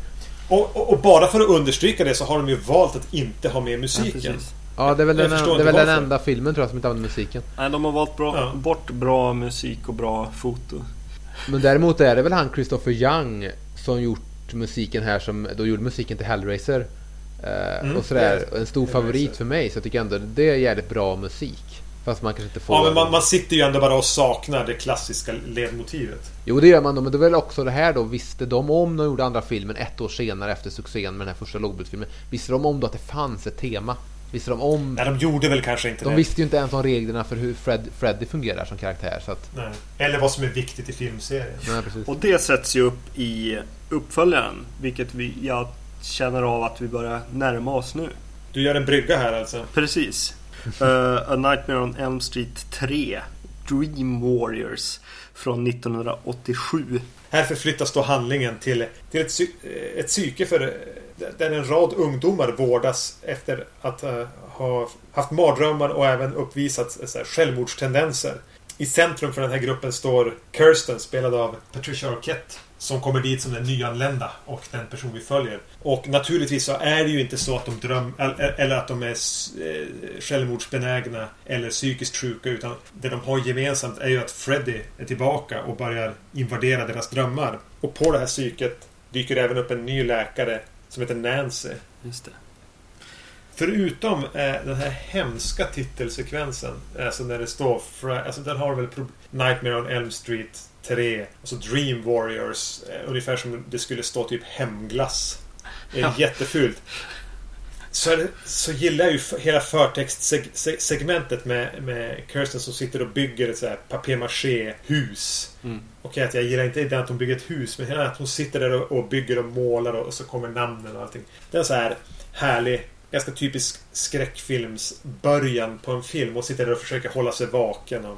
och, och, och bara för att understryka det så har de ju valt att inte ha med
ja
musiken.
precis.
Ja, det är väl, den,
förstår
det väl den enda filmen tror jag som inte använder musiken.
Nej, de har valt bra,
Ja.
bort bra musik och bra foto.
Men däremot är det väl han Christopher Young som gjort musiken här som då gjorde musiken till Hellraiser. Eh,
Mm,
och sådär.
är-
En stor favorit för mig så jag tycker ändå det är jävligt bra musik. Fast man kanske inte får...
Ja, men man, man sitter ju ändå bara och saknar det klassiska ledmotivet.
Jo det gör man då, men det är väl också det här då. Visste de om de gjorde andra filmen ett år senare efter succén med den här första lågbudgetfilmen. Visste de om då att det fanns ett tema? Visste de om...
Nej, de gjorde väl kanske inte
De
det.
visste ju inte ens om reglerna för hur Fred, Freddy fungerar som karaktär. Så att,
Nej. Eller vad som är viktigt i filmserien.
nej, precis.
Och det sätts ju upp i uppföljaren. Vilket vi, jag känner av att vi börjar närma oss nu.
Du gör en brygga här alltså.
Precis. [laughs] Eh, A Nightmare on Elm Street 3. Dream Warriors. Från 1987.
Här förflyttas då handlingen till, till ett, eh, ett psyke för där en rad ungdomar vårdas efter att eh, ha haft mardrömmar och även uppvisat eh, så här, självmordstendenser. I centrum för den här gruppen står Kirsten, spelad av Patricia Arquette. Som kommer dit som den nyanlända och den person vi följer. Och naturligtvis så är det ju inte så att de drömmer eller att de är eh, självmordsbenägna eller psykiskt sjuka utan det de har gemensamt är ju att Freddy är tillbaka och börjar invadera deras drömmar. Och på det här psyket dyker även upp en ny läkare som heter Nancy.
Just det.
Förutom eh, den här hemska titelsekvensen, alltså när det står... Alltså den har väl Nightmare on Elm Street 3, och så Dream Warriors, eh, ungefär som det skulle stå typ hemglass. Det är
Ja.
jättefult. Så, så gillar jag ju hela förtextsegmentet med, med Kirsten som sitter och bygger ett så här papier-maché-hus.
Mm.
Okej, att jag gillar inte att hon bygger ett hus, men hela att hon sitter där och, och bygger och målar och, så kommer namnen och allting. Det är så här härlig, ganska typisk skräckfilmsbörjan på en film och sitter där och försöker hålla sig vaken. Och,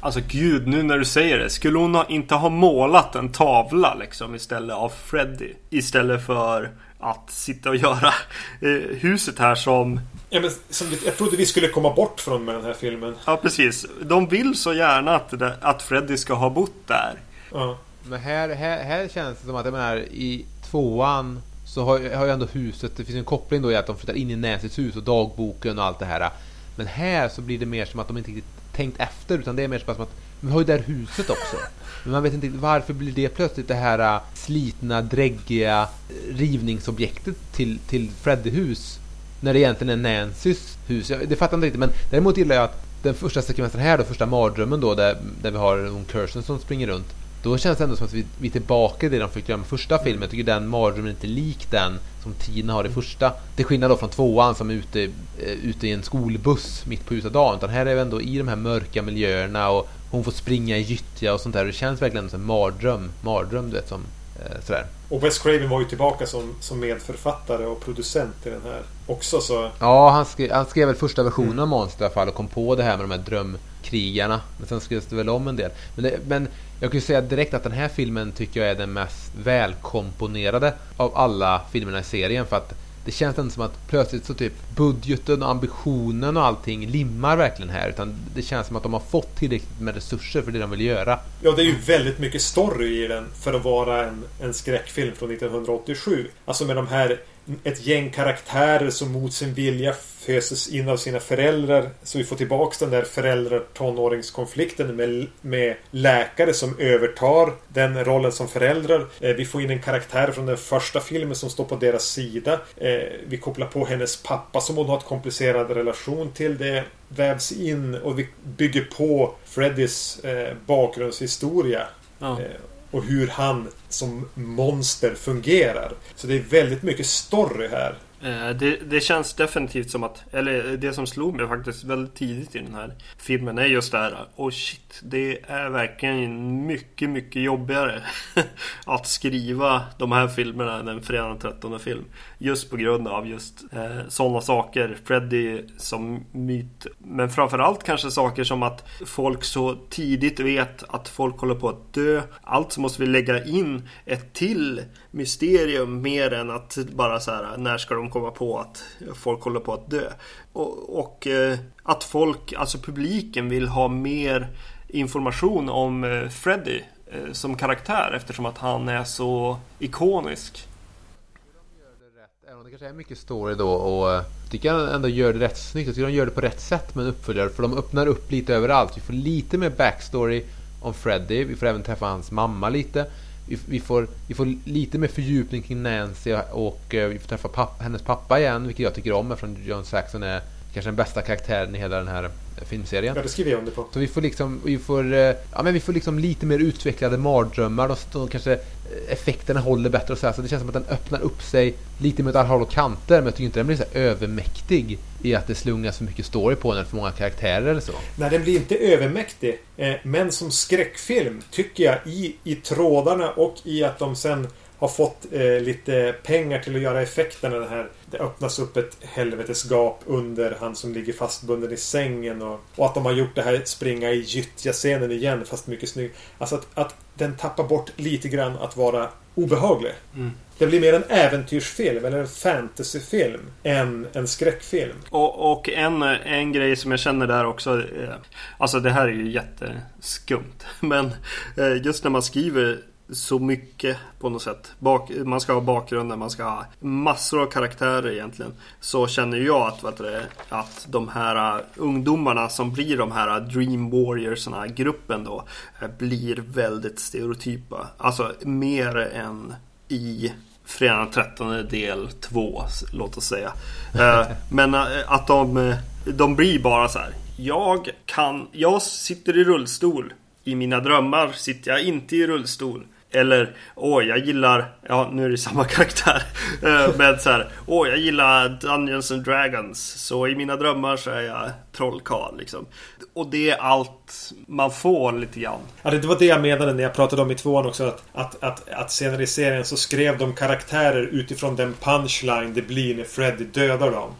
Alltså gud, nu när du säger det. Skulle hon ha, inte ha målat en tavla liksom istället av Freddy? Istället för att sitta och göra eh, huset här som...
ja, men, som, jag trodde vi skulle komma bort från med den här filmen.
Ja precis. De vill så gärna att, det att Freddy ska ha bott där.
Ja.
Men här, här, här känns det som att, jag menar, i tvåan så har, har ju ändå huset, det finns en koppling då i att de flyttar in i Nancys hus och dagboken och allt det här. Men här så blir det mer som att de inte riktigt tänkt efter utan det är mer som att vi har ju det här huset också. Men man vet inte varför blir det plötsligt det här äh, slitna, dräggiga äh, rivningsobjektet till, till Freddy-hus. När det egentligen är Nancys hus. Jag, det fattar jag inte riktigt men däremot gillar jag att den första sekvensen här då, första mardrömmen då där, där vi har hon Kirsten som springer runt. Då känns det ändå som att vi, vi är tillbaka i det de fick göra med första filmen. Jag tycker den mardrömmen är inte lik den som Tina har i första. Till skillnad då från tvåan som är ute, eh, ute i en skolbuss mitt på ljusa dagen. Utan här är vi ändå i de här mörka miljöerna och hon får springa i gyttja och sånt där. Det känns verkligen som en mardröm. Mardröm du vet som eh, sådär.
Och Wes Craven var ju tillbaka som, som medförfattare och producent i den här också så...
Ja, han skrev, han skrev väl första versionen av monstret i alla fall och kom på det här med de här drömkrigarna. Men sen skrevs det väl om en del. Men, det, men jag kan ju säga direkt att den här filmen tycker jag är den mest välkomponerade av alla filmerna i serien. För att det känns inte som att plötsligt så typ budgeten och ambitionen och allting limmar verkligen här. Utan det känns som att de har fått tillräckligt med resurser för det de vill göra.
Ja, det är ju väldigt mycket story i den för att vara en, en skräckfilm från 1987. Alltså med de här ett gäng karaktärer som mot sin vilja föses in av sina föräldrar. Så vi får tillbaks den där föräldrar-tonåringskonflikten med, med läkare som övertar den rollen som föräldrar. Eh, vi får in en karaktär från den första filmen som står på deras sida. Eh, vi kopplar på hennes pappa som hon har ett komplicerad relation till. Det vävs in och vi bygger på Freddys eh, bakgrundshistoria.
Ja.
Och hur han som monster fungerar. Så det är väldigt mycket story här.
Eh, det, det känns definitivt som att, eller det som slog mig faktiskt väldigt tidigt i den här filmen är just det här. Oh shit, det är verkligen mycket, mycket jobbigare [laughs] att skriva de här filmerna än en fredag den 13 film. Just på grund av just eh, sådana saker. Freddy som myt. Men framförallt kanske saker som att folk så tidigt vet att folk håller på att dö. Alltså måste vi lägga in ett till mysterium mer än att bara så här när ska de komma på att folk håller på att dö. Och, och eh, att folk, alltså publiken vill ha mer information om eh, Freddy eh, som karaktär eftersom att han är så ikonisk.
Även om det kanske är mycket story då och Jag tycker jag ändå gör det rätt snyggt. Jag tycker de gör det på rätt sätt med en uppföljare för de öppnar upp lite överallt. Vi får lite mer backstory om Freddy. Vi får även träffa hans mamma lite. Vi, vi, får, vi får lite mer fördjupning kring Nancy och och vi får träffa pappa, hennes pappa igen, vilket jag tycker om eftersom John Saxon är kanske den bästa karaktären i hela den här filmserien.
Ja, det skriver jag under på.
Så vi får liksom, vi får, eh, ja men vi får liksom lite mer utvecklade mardrömmar. De, de kanske eh, effekterna håller bättre och så här. Så det känns som att den öppnar upp sig lite med alla håll och kanter. Men jag tycker inte den blir så övermäktig i att det slungas för mycket story på den för många karaktärer eller så.
Nej, den blir inte övermäktig. Eh, men som skräckfilm tycker jag i, i trådarna och i att de sen har fått eh, lite pengar till att göra effekterna. Den här, det öppnas upp ett helvetesgap under han som ligger fastbunden i sängen. Och, och att de har gjort det här springa i gyttja-scenen igen fast mycket snyggt. Alltså att, att den tappar bort lite grann att vara obehaglig. Det blir mer en äventyrsfilm eller en fantasyfilm än en skräckfilm.
Och, och en, en grej som jag känner där också. Eh, alltså det här är ju jätteskumt. [laughs] Men eh, just när man skriver så mycket på något sätt. Bak, man ska ha bakgrunden, man ska ha massor av karaktärer egentligen. Så känner jag att, vet du, att de här ungdomarna som blir de här Dream Warriorsarna, gruppen då, uh, blir väldigt stereotypa. Alltså mer än i Fredag den 13 del 2, låt oss säga. Eh, [laughs] Men eh, att de, eh, de blir bara så här. Jag kan, jag sitter i rullstol. I mina drömmar sitter jag inte i rullstol. Eller, åh jag gillar, ja nu är det samma [laughs] karaktär. Eh, Men så här, åh jag gillar Dungeons and Dragons. Så i mina drömmar så är jag trollkarl liksom. Och det är allt man får lite grann.
Ja, det var det jag menade när jag pratade om i tvåan också. Att, att, att, att senare i serien så skrev de karaktärer utifrån den punchline det blir när Freddy dödar dem.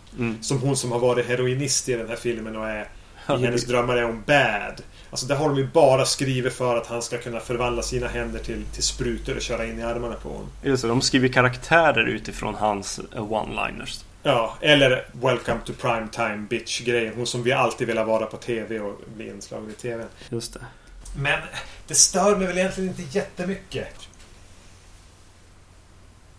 Som hon som har varit heroinist i den här filmen och är i hennes drömmar är hon bad. Alltså det har de ju bara skrivit för att han ska kunna förvandla sina händer till, till sprutor och köra in i armarna på honom.
Just det, de skriver karaktärer utifrån hans eh, one-liners.
Ja, eller Welcome to Primetime Bitch-grejen. Hon som vi alltid vill vara på TV och bli inslagen i TV.
Just det.
Men det stör mig väl egentligen inte jättemycket.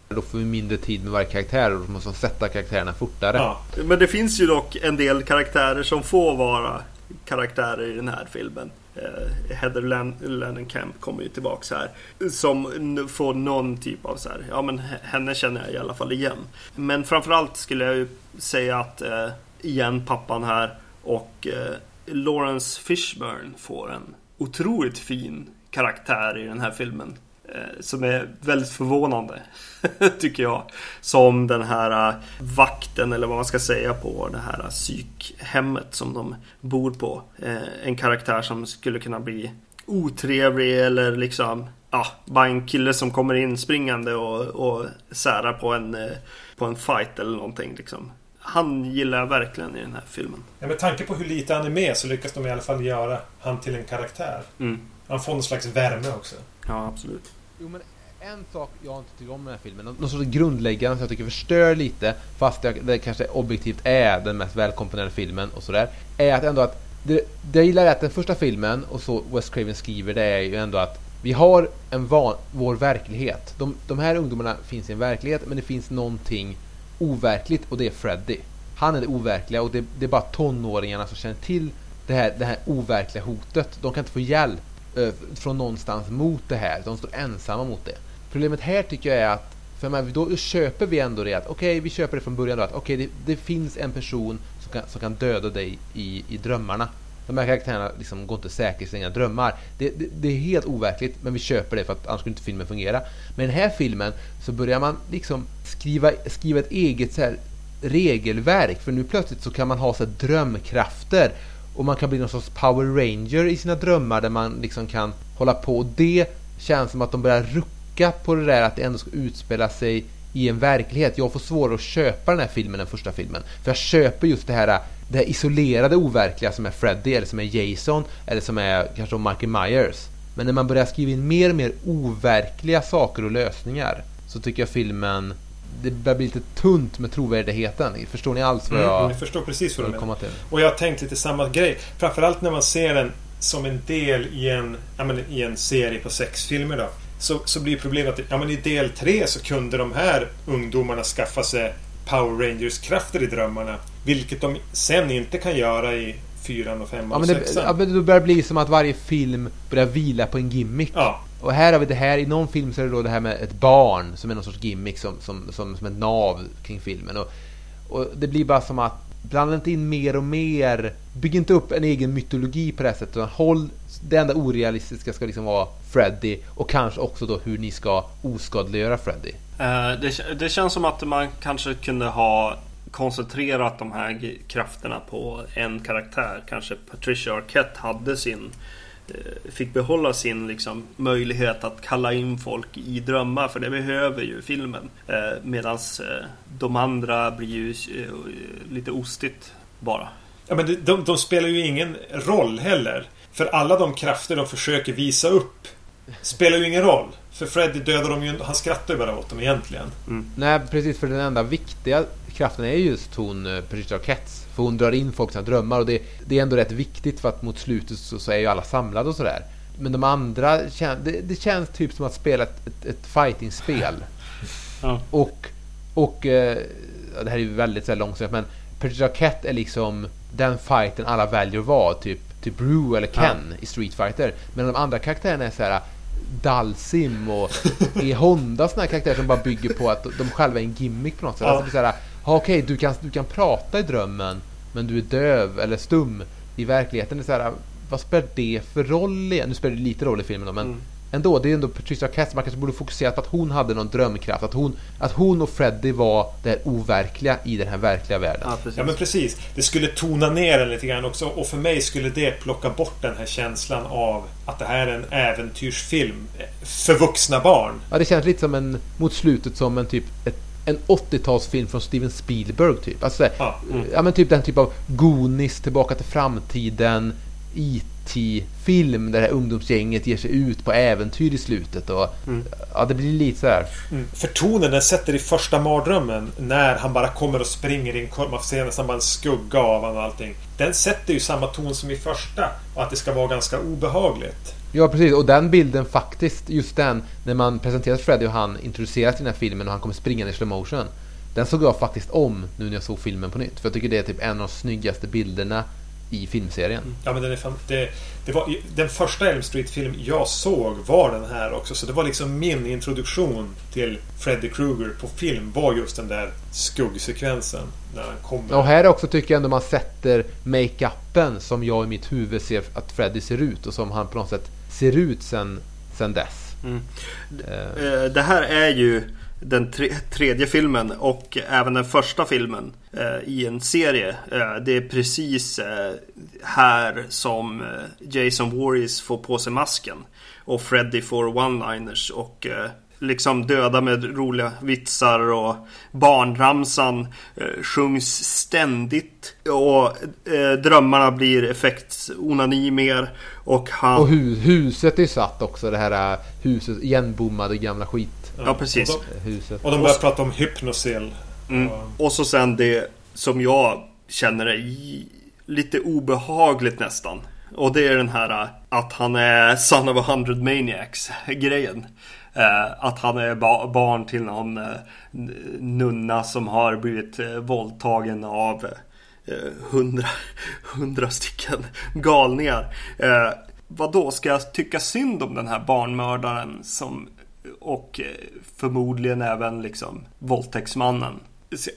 Då får vi mindre tid med varje karaktär och då måste man sätta karaktärerna fortare.
Ja.
Men det finns ju dock en del karaktärer som får vara karaktärer i den här filmen. Eh, Heather Lan- Langenkamp kommer ju tillbaks här. Som får någon typ av så här, ja men henne känner jag i alla fall igen. Men framförallt skulle jag ju säga att eh, igen pappan här och eh, Lawrence Fishburne får en otroligt fin karaktär i den här filmen. Eh, som är väldigt förvånande, [laughs] tycker jag. Som den här eh, vakten, eller vad man ska säga, på det här eh, psykhemmet som de bor på. En karaktär som skulle kunna bli otrevlig eller liksom Ja, bara en kille som kommer in springande och, och särar på en, på en fight eller någonting liksom. Han gillar jag verkligen i den här filmen.
Ja, med tanke på hur lite han är med så lyckas de i alla fall göra han till en karaktär.
Mm.
Han får någon slags värme också.
Ja, absolut.
Jo men en sak jag inte tycker om med den här filmen, något sorts grundläggande som jag tycker förstör lite, fast det, det kanske objektivt är den mest välkomponerade filmen och sådär, är att ändå att det, det jag gillar är att den första filmen, och så West Craven skriver, det är ju ändå att vi har en van, vår verklighet. De, de här ungdomarna finns i en verklighet, men det finns någonting overkligt och det är Freddy. Han är det overkliga och det, det är bara tonåringarna som känner till det här, det här overkliga hotet. De kan inte få hjälp Eh, från någonstans mot det här. De står ensamma mot det. Problemet här tycker jag är att för man, då köper vi ändå det att okej, vi köper det från början då att okej, det, det finns en person som kan, som kan döda dig i, i drömmarna. De här karaktärerna liksom går inte säkert i sina drömmar. Det, det, det är helt overkligt, men vi köper det för att annars skulle inte filmen fungera. Men i den här filmen så börjar man liksom skriva, skriva ett eget så här regelverk. För nu plötsligt så kan man ha så här drömkrafter. Och man kan bli någon sorts Power Ranger i sina drömmar där man liksom kan hålla på. Och det känns som att de börjar rucka på det där att det ändå ska utspela sig i en verklighet. Jag får svårare att köpa den här filmen än första filmen. För jag köper just det här, det här isolerade overkliga som är Freddy eller som är Jason eller som är kanske Michael Myers. Men när man börjar skriva in mer och mer overkliga saker och lösningar så tycker jag filmen det börjar bli lite tunt med trovärdigheten. Förstår ni alls vad jag,
Mm, jag förstår precis vad du menar.
till?
Och jag har tänkt lite samma grej. Framförallt när man ser den som en del i en, ja, men, i en serie på sex filmer då. Så, så blir problemet att ja, men i del tre så kunde de här ungdomarna skaffa sig Power Rangers-krafter i drömmarna. Vilket de sen inte kan göra i fyran och femman
Ja
och sexan.
ja, men det börjar bli som att varje film börjar vila på en gimmick.
Ja.
Och här har vi det här, i någon film så är det då det här med ett barn som är någon sorts gimmick som, som, som, som ett nav kring filmen. Och, och det blir bara som att blanda inte in mer och mer. Bygg inte upp en egen mytologi på det här sättet. Utan håll, det enda orealistiska ska liksom vara Freddy och kanske också då hur ni ska oskadliggöra Freddy.
Uh, det, det känns som att man kanske kunde ha koncentrerat de här krafterna på en karaktär. Kanske Patricia Arquette hade sin Fick behålla sin liksom, möjlighet att kalla in folk i drömmar för det behöver ju filmen. Eh, Medan eh, de andra blir ju eh, lite ostigt bara.
Ja, men de, de, de spelar ju ingen roll heller. För alla de krafter de försöker visa upp spelar ju ingen roll. För Freddy dödar dem ju Han skrattar ju bara åt dem egentligen.
Nej precis, för den enda viktiga kraften är just hon eh, Patricia Arquettes. För hon drar in folk sina drömmar och det, det är ändå rätt viktigt för att mot slutet så, så är ju alla samlade och sådär. Men de andra, det, det känns typ som att spela ett, ett, ett fightingspel.
Ja.
Och, och eh, ja, det här är ju väldigt så här långsamt men Patricia Arquette är liksom den fighten alla väljer att vara. Typ, typ Rue eller Ken i Street Fighter. Men de andra karaktärerna är så här Dalsim och [laughs] E Honda såna här karaktärer som bara bygger på att de själva är en gimmick på något sätt.
Ja.
Alltså så här, ja, okej du, kan, du kan prata i drömmen men du är döv eller stum i verkligheten. Det är så här, vad spelar det för roll igen? Nu spelar det lite roll i filmen då, men ändå. Det är ändå Patricia Arquette. Man kanske borde fokusera på att hon hade någon drömkraft. Att hon, att hon och Freddy var det här overkliga i den här verkliga världen.
Ja, precis.
Ja men precis. Det skulle tona ner den lite grann också. Och för mig skulle det plocka bort den här känslan av att det här är en äventyrsfilm. För vuxna barn.
Ja, det känns lite som en, mot slutet som en typ ett, en 80-talsfilm från Steven Spielberg typ. Alltså,
Ja.
ja men typ den typ av Goonies, Tillbaka till framtiden, E.T. film där det här ungdomsgänget ger sig ut på äventyr i slutet och ja, det blir lite så här.
Mm. För tonen den sätter i första mardrömmen när han bara kommer och springer in. Man får se nästan bara en skugga av honom och allting. Den sätter ju samma ton som i första. Och att det ska vara ganska obehagligt.
Ja precis, och den bilden faktiskt, just den, när man presenterar Freddy och han introduceras i den här filmen och han kommer springande i slow motion. Den såg jag faktiskt om nu när jag såg filmen på nytt. För jag tycker det är typ en av de snyggaste bilderna i filmserien.
Ja men den är fan, det, det var, Den första Elm Street-film jag såg var den här också. Så det var liksom min introduktion till Freddy Krueger på film. Var just den där skuggsekvensen. När han kommer.
Och här också tycker jag ändå man sätter makeupen som jag i mitt huvud ser att Freddy ser ut och som han på något sätt ser ut sen, sen dess. Eh,
Eh, Det här är ju den tre, tredje filmen och även den första filmen eh, i en serie. Eh, det är precis eh, här som eh, Jason Voorhees får på sig masken. Och Freddy får one-liners och liksom döda med roliga vitsar och barnramsan eh, sjungs ständigt. Och eh, drömmarna blir effektsonani mer. Och han...
och hu huset är satt också, det här eh, huset, igenbommade gamla skit
Ja, precis.
Och de,
huset.
och de börjar prata om hypnosil.
Mm.
Och-
Och så sen det som jag känner är lite obehagligt nästan. Och det är den här äh, att han är son of a hundred maniacs grejen. Eh, att han är ba- barn till någon eh, nunna som har blivit eh, våldtagen av eh, hundra, [laughs] hundra stycken galningar. Eh, vad då ska jag tycka synd om den här barnmördaren som och eh, förmodligen även liksom våldtäktsmannen.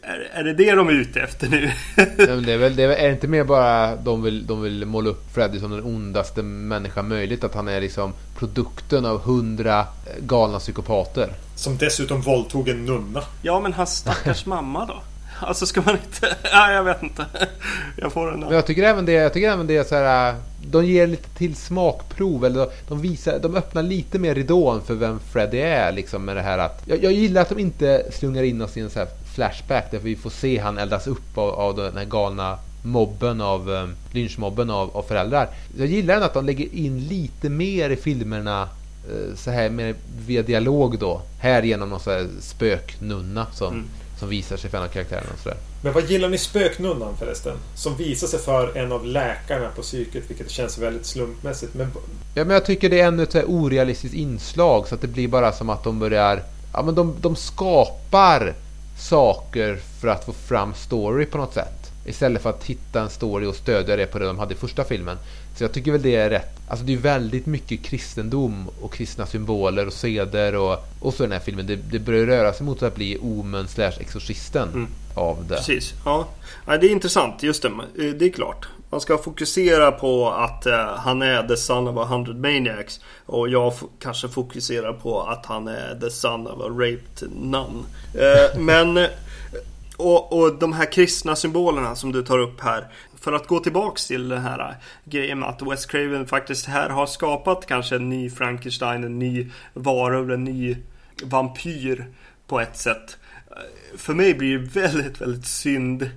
Är, är det det de är ute efter nu?
Ja, men det är väl, det är, väl- är det inte mer bara de vill, de vill måla upp Freddy som den ondaste människan möjligt? Att han är liksom produkten av hundra eh, galna psykopater.
Som dessutom våldtog en nunna.
ja, men hans stackars [laughs] mamma då? Alltså ska man inte... Ja, jag vet inte. Jag får den
Men jag tycker även det, jag tycker även det är så här. De ger lite till smakprov. Eller de, visar, de öppnar lite mer ridån för vem Freddy är. Liksom med det här att, jag, jag gillar att de inte slungar in oss i en så här flashback. Där vi får se han eldas upp av, av den här galna mobben av um, lynchmobben av, av föräldrar. Jag gillar ändå att de lägger in lite mer i filmerna uh, så här med, via dialog då. Här genom någon så här spöknunna som, mm. som visar sig för en av karaktärerna och sådär.
Men vad gillar ni spöknunnan förresten? Som visar sig för en av läkarna på psyket, vilket känns väldigt slumpmässigt. Men...
Ja, men jag tycker det är ännu ett orealistiskt inslag så att det blir bara som att de börjar... Ja, men de, de skapar saker för att få fram story på något sätt. Istället för att hitta en story och stödja det på det de hade i första filmen. Så jag tycker väl det är rätt. Alltså det är väldigt mycket kristendom och kristna symboler och seder och, och så den här filmen. Det, det börjar röra sig mot att bli Omen slash Exorcisten mm. av det.
Precis, ja. ja. Det är intressant, just det. Det är klart. Man ska fokusera på att eh, han är the son of a hundred maniacs. Och jag kanske fokuserar på att han är the son of a raped nun. Eh, men eh, och, och de här kristna symbolerna som du tar upp här. För att gå tillbaks till den här grejen med att West Craven faktiskt här har skapat kanske en ny Frankenstein, en ny varulv, en ny vampyr på ett sätt. För mig blir det väldigt, väldigt synd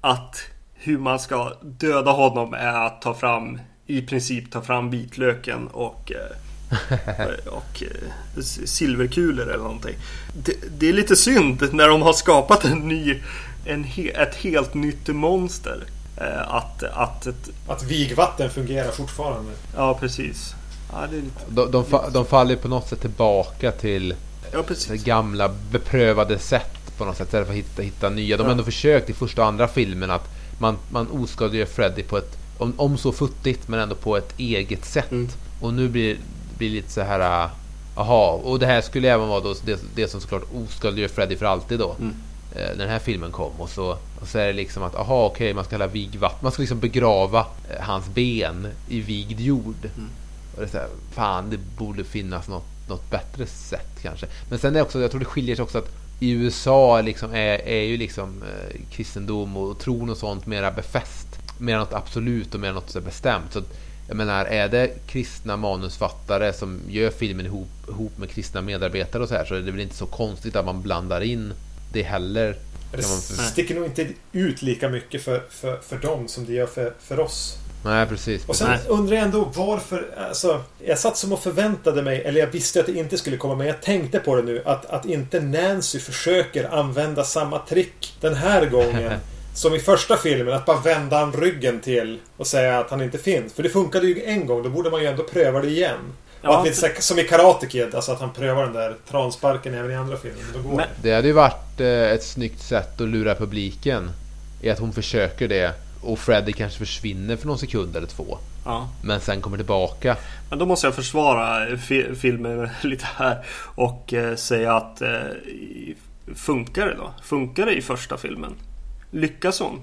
att hur man ska döda honom är att ta fram i princip ta fram vitlöken och eh, [laughs] och eh, silverkulor eller någonting. Det, det, är lite synd när de har skapat en ny, en ett helt nytt monster. Eh, att, att, ett...
att vigvatten fungerar fortfarande.
Ja, precis. Ja,
det är lite, de, de, fa, de faller på något sätt tillbaka till ja, gamla beprövade sätt på något sätt. Istället för att hitta, hitta nya. De har ja. ändå försökt i första och andra filmen att man, man oskadliggör Freddy på ett, om, om så futtigt, men ändå på ett eget sätt. Mm. Och nu blir blir lite så här. Jaha, och det här skulle även vara då det, det som såklart oskadliggör Freddy för alltid då. Mm. Eh, när den här filmen kom och så, och så är det liksom att aha okej okay, man ska hälla vigvatten. Man ska liksom begrava eh, hans ben i vigd jord. Mm. Och det är så här, fan det borde finnas något, något bättre sätt kanske. Men sen är det också, jag tror det skiljer sig också att i USA liksom är, är ju liksom eh, kristendom och tron och sånt mera befäst. Mer något absolut och mer något så bestämt. Så jag menar, är det kristna manusfattare som gör filmen ihop, ihop med kristna medarbetare och så här så är det väl inte så konstigt att man blandar in det heller.
Det sticker nog inte ut lika mycket för, för, för dem som det gör för, för oss.
Nej, precis.
Och sen
Nej.
undrar jag ändå varför... Alltså, jag satt som och förväntade mig, eller jag visste att det inte skulle komma, men jag tänkte på det nu. Att, att inte Nancy försöker använda samma trick den här gången. [laughs] Som i första filmen, att bara vända han ryggen till och säga att han inte finns. För det funkade ju en gång, då borde man ju ändå pröva det igen. Ja, att vi, som i Karate Kid, alltså att han prövar den där transparken även i andra filmer. Då går Men,
det. det hade ju varit eh, ett snyggt sätt att lura publiken. I att hon försöker det. Och Freddy kanske försvinner för någon sekund eller två. Ja. Men sen kommer tillbaka.
Men då måste jag försvara fi filmen [laughs] lite här. Och eh, säga att eh, funkar det då? Funkar det i första filmen? Lyckas hon?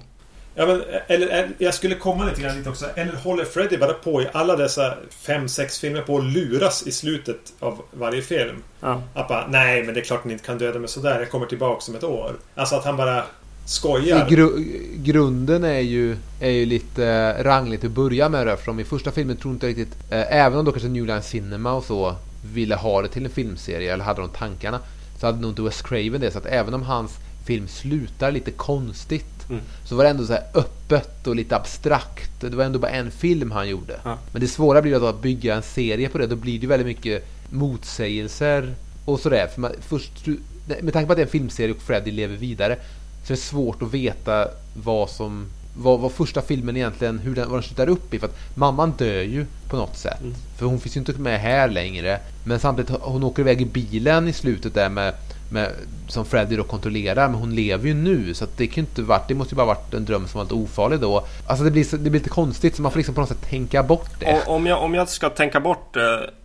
Ja, men, eller, jag skulle komma lite grann dit också. Eller håller Freddy bara på i alla dessa fem, sex filmer på att luras i slutet av varje film? Ja. Att bara, nej men det är klart ni inte kan döda mig sådär. Jag kommer tillbaka om ett år. Alltså att han bara skojar.
Gru grunden är ju, är ju lite rangligt att börja med det. Eftersom i första filmen tror inte riktigt, eh, även om då kanske New Line Cinema och så ville ha det till en filmserie eller hade de tankarna. Så hade nog inte Wes Craven det. Så att även om hans film slutar lite konstigt. Mm. Så var det ändå så här öppet och lite abstrakt. Det var ändå bara en film han gjorde. Ja. Men det svåra blir då att bygga en serie på det. Då blir det väldigt mycket motsägelser och sådär. För man, först, med tanke på att det är en filmserie och Freddy lever vidare så är det svårt att veta vad som vad, vad första filmen egentligen, hur den, vad den slutar upp i. För att mamman dör ju på något sätt. Mm. För hon finns ju inte med här längre. Men samtidigt, hon åker iväg i bilen i slutet där med med, som Freddy då kontrollerar, men hon lever ju nu så att det kan inte varit, det måste ju bara varit en dröm som var lite ofarlig då. Alltså det blir, det blir lite konstigt så man får liksom på något sätt tänka bort det.
om, jag, om jag ska tänka bort eh,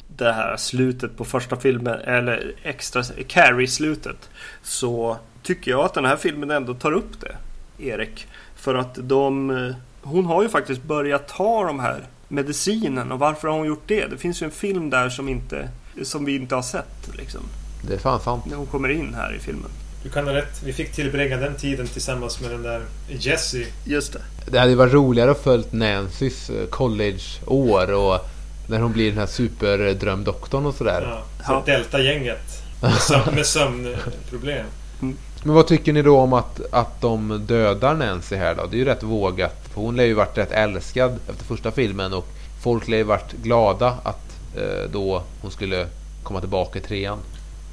det här slutet på första filmen eller extra Carrie-slutet så tycker jag att den här filmen ändå tar upp det, Erik. För att de, eh, hon har ju faktiskt börjat ta de här medicinen och varför har hon gjort det? Det finns ju en film där som, inte, som vi inte har sett liksom.
Det är fan sant.
När hon kommer in här i filmen.
Du kan ha rätt. Vi fick tillbringa den tiden tillsammans med den där Jessie.
Just det.
Det hade ju varit roligare att följt Nancys eh, collegeår och när hon blir den här superdrömdoktorn och sådär.
Ja, så
Ja.
Delta-gänget. Med, sömn, med sömnproblem.
Men vad tycker ni då om att, att de dödar Nancy här då? Det är ju rätt vågat. För hon lär ju varit rätt älskad efter första filmen och folk lär ju varit glada att eh, då hon skulle komma tillbaka i trean.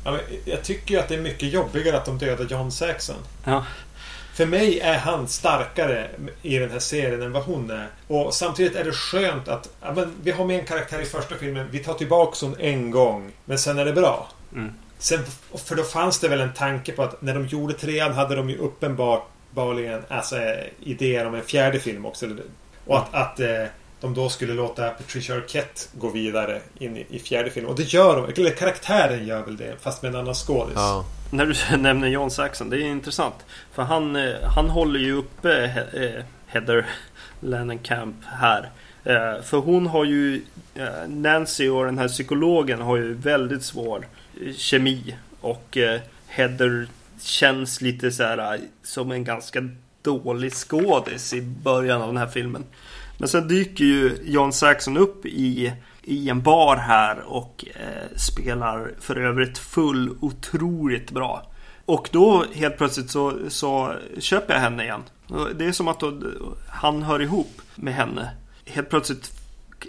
Ja, men jag tycker ju att det är mycket jobbigare att de dödar John Saxon.
Ja.
För mig är han starkare i den här serien än vad hon är. Och samtidigt är det skönt att ja, men vi har med en karaktär i första filmen. Vi tar tillbaka hon en gång. Men sen är det bra.
Mm.
Sen, för då fanns det väl en tanke på att när de gjorde trean hade de ju uppenbarligen alltså, eh, idéer om en fjärde film också. Och att, att eh, de då skulle låta Patricia Arquette gå vidare in i, i fjärde filmen. Och det gör de. Eller karaktären gör väl det. Fast med en annan skådis.
Ja.
När du [laughs] nämner John Saxon, det är intressant. För han, eh, han håller ju uppe He- Heather Langenkamp här. För hon har ju, Nancy och den här psykologen har ju väldigt svår eh, kemi. Och eh, Heather känns lite så här eh, som en ganska dålig skådis i början av den här filmen. Men sen dyker ju John Saxon upp i, i en bar här och eh, spelar för övrigt full otroligt bra. Och då helt plötsligt så, så köper jag henne igen. Det är som att då, han hör ihop med henne. Helt plötsligt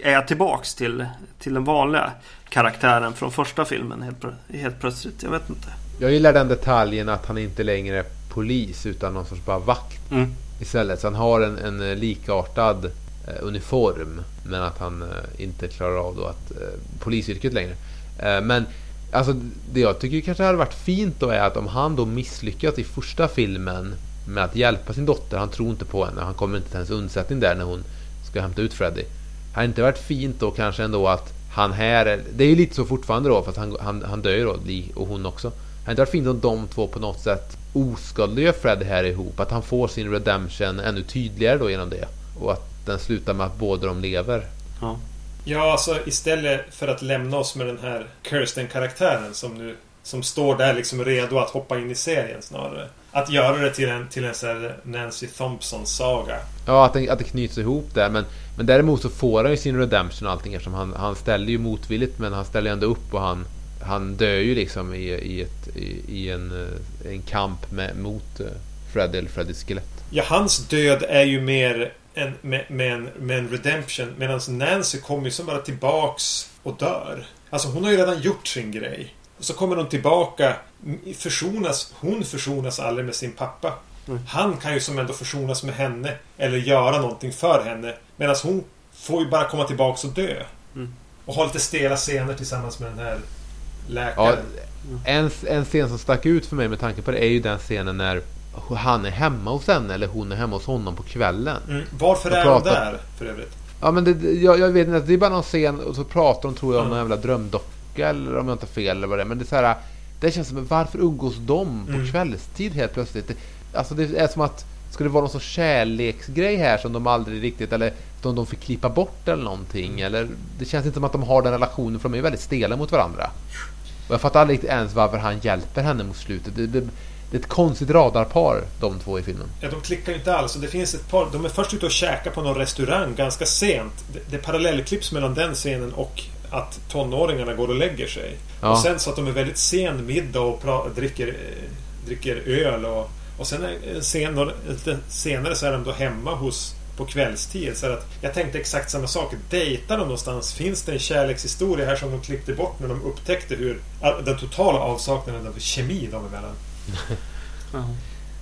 är jag tillbaks till, till den vanliga karaktären från första filmen helt, helt plötsligt. Jag vet inte.
Jag gillar den detaljen att han inte längre är polis utan någon sorts bara vakt
Mm.
istället. Så han har en, en eh, likartad eh, uniform men att han eh, inte klarar av då att eh, polisyrket längre. Eh, men alltså det jag tycker kanske hade varit fint då är att om han då misslyckas i första filmen med att hjälpa sin dotter. Han tror inte på henne. Han kommer inte till hennes undsättning där när hon ska hämta ut Freddy. Hade inte varit fint då kanske ändå att han här, det är ju lite så fortfarande då fast han, han, han dör ju då Lee och hon också. Hade inte varit fint om de två på något sätt oskadliggör Fred här ihop. Att han får sin redemption ännu tydligare då genom det. Och att den slutar med att båda de lever.
Ja.
Ja, alltså istället för att lämna oss med den här Kirsten-karaktären som nu som står där liksom redo att hoppa in i serien snarare. Att göra det till en, till en här Nancy Thompson-saga.
Ja, att det, att det knyts ihop där. Men, men däremot så får han ju sin redemption och allting eftersom han, han ställer ju motvilligt men han ställer ju ändå upp och han, han dör ju liksom i, i, ett, i, i en, eh, en kamp med, mot eh, Freddy eller Freddys skelett.
Ja, hans död är ju mer en, med, med, en, med en redemption. Medan Nancy kommer ju som bara tillbaks och dör. Alltså hon har ju redan gjort sin grej. Och så kommer hon tillbaka. Försonas, hon försonas aldrig med sin pappa. Han kan ju som ändå försonas med henne. Eller göra någonting för henne. Medan hon får ju bara komma tillbaks och dö.
Mm.
Och ha lite stela scener tillsammans med den här
Ja,
läkaren.
en, en scen som stack ut för mig med tanke på det är ju den scenen när han är hemma hos henne eller hon är hemma hos honom på kvällen.
Mm. Varför är hon
pratar.
där för övrigt?
Ja men det, jag, jag vet inte, det är bara någon scen och så pratar de tror jag om
Mm.
någon jävla drömdocka eller om jag inte har fel eller vad det är. Men det är så här, det känns som, varför umgås de på
Mm.
kvällstid helt plötsligt? Det, alltså det är som att, ska det vara någon sorts kärleksgrej här som de aldrig riktigt, eller som de fick klippa bort eller någonting? Eller det känns inte som att de har den relationen för de är ju väldigt stela mot varandra. Och jag fattar aldrig ens varför han hjälper henne mot slutet. Det, det, det är ett konstigt radarpar de två i filmen.
Ja, de klickar inte alls. Och det finns ett par... De är först ute och käkar på någon restaurang ganska sent. Det, det parallellklipps mellan den scenen och att tonåringarna går och lägger sig.
Ja.
Och sen så att de är väldigt sen middag och pra, dricker, eh, dricker öl och... Och sen scen, då- lite senare så är de då hemma hos på kvällstid. Så att jag tänkte exakt samma sak. Dejtar de någonstans? Finns det en kärlekshistoria här som de klippte bort när de upptäckte hur den totala avsaknaden av kemi dem emellan?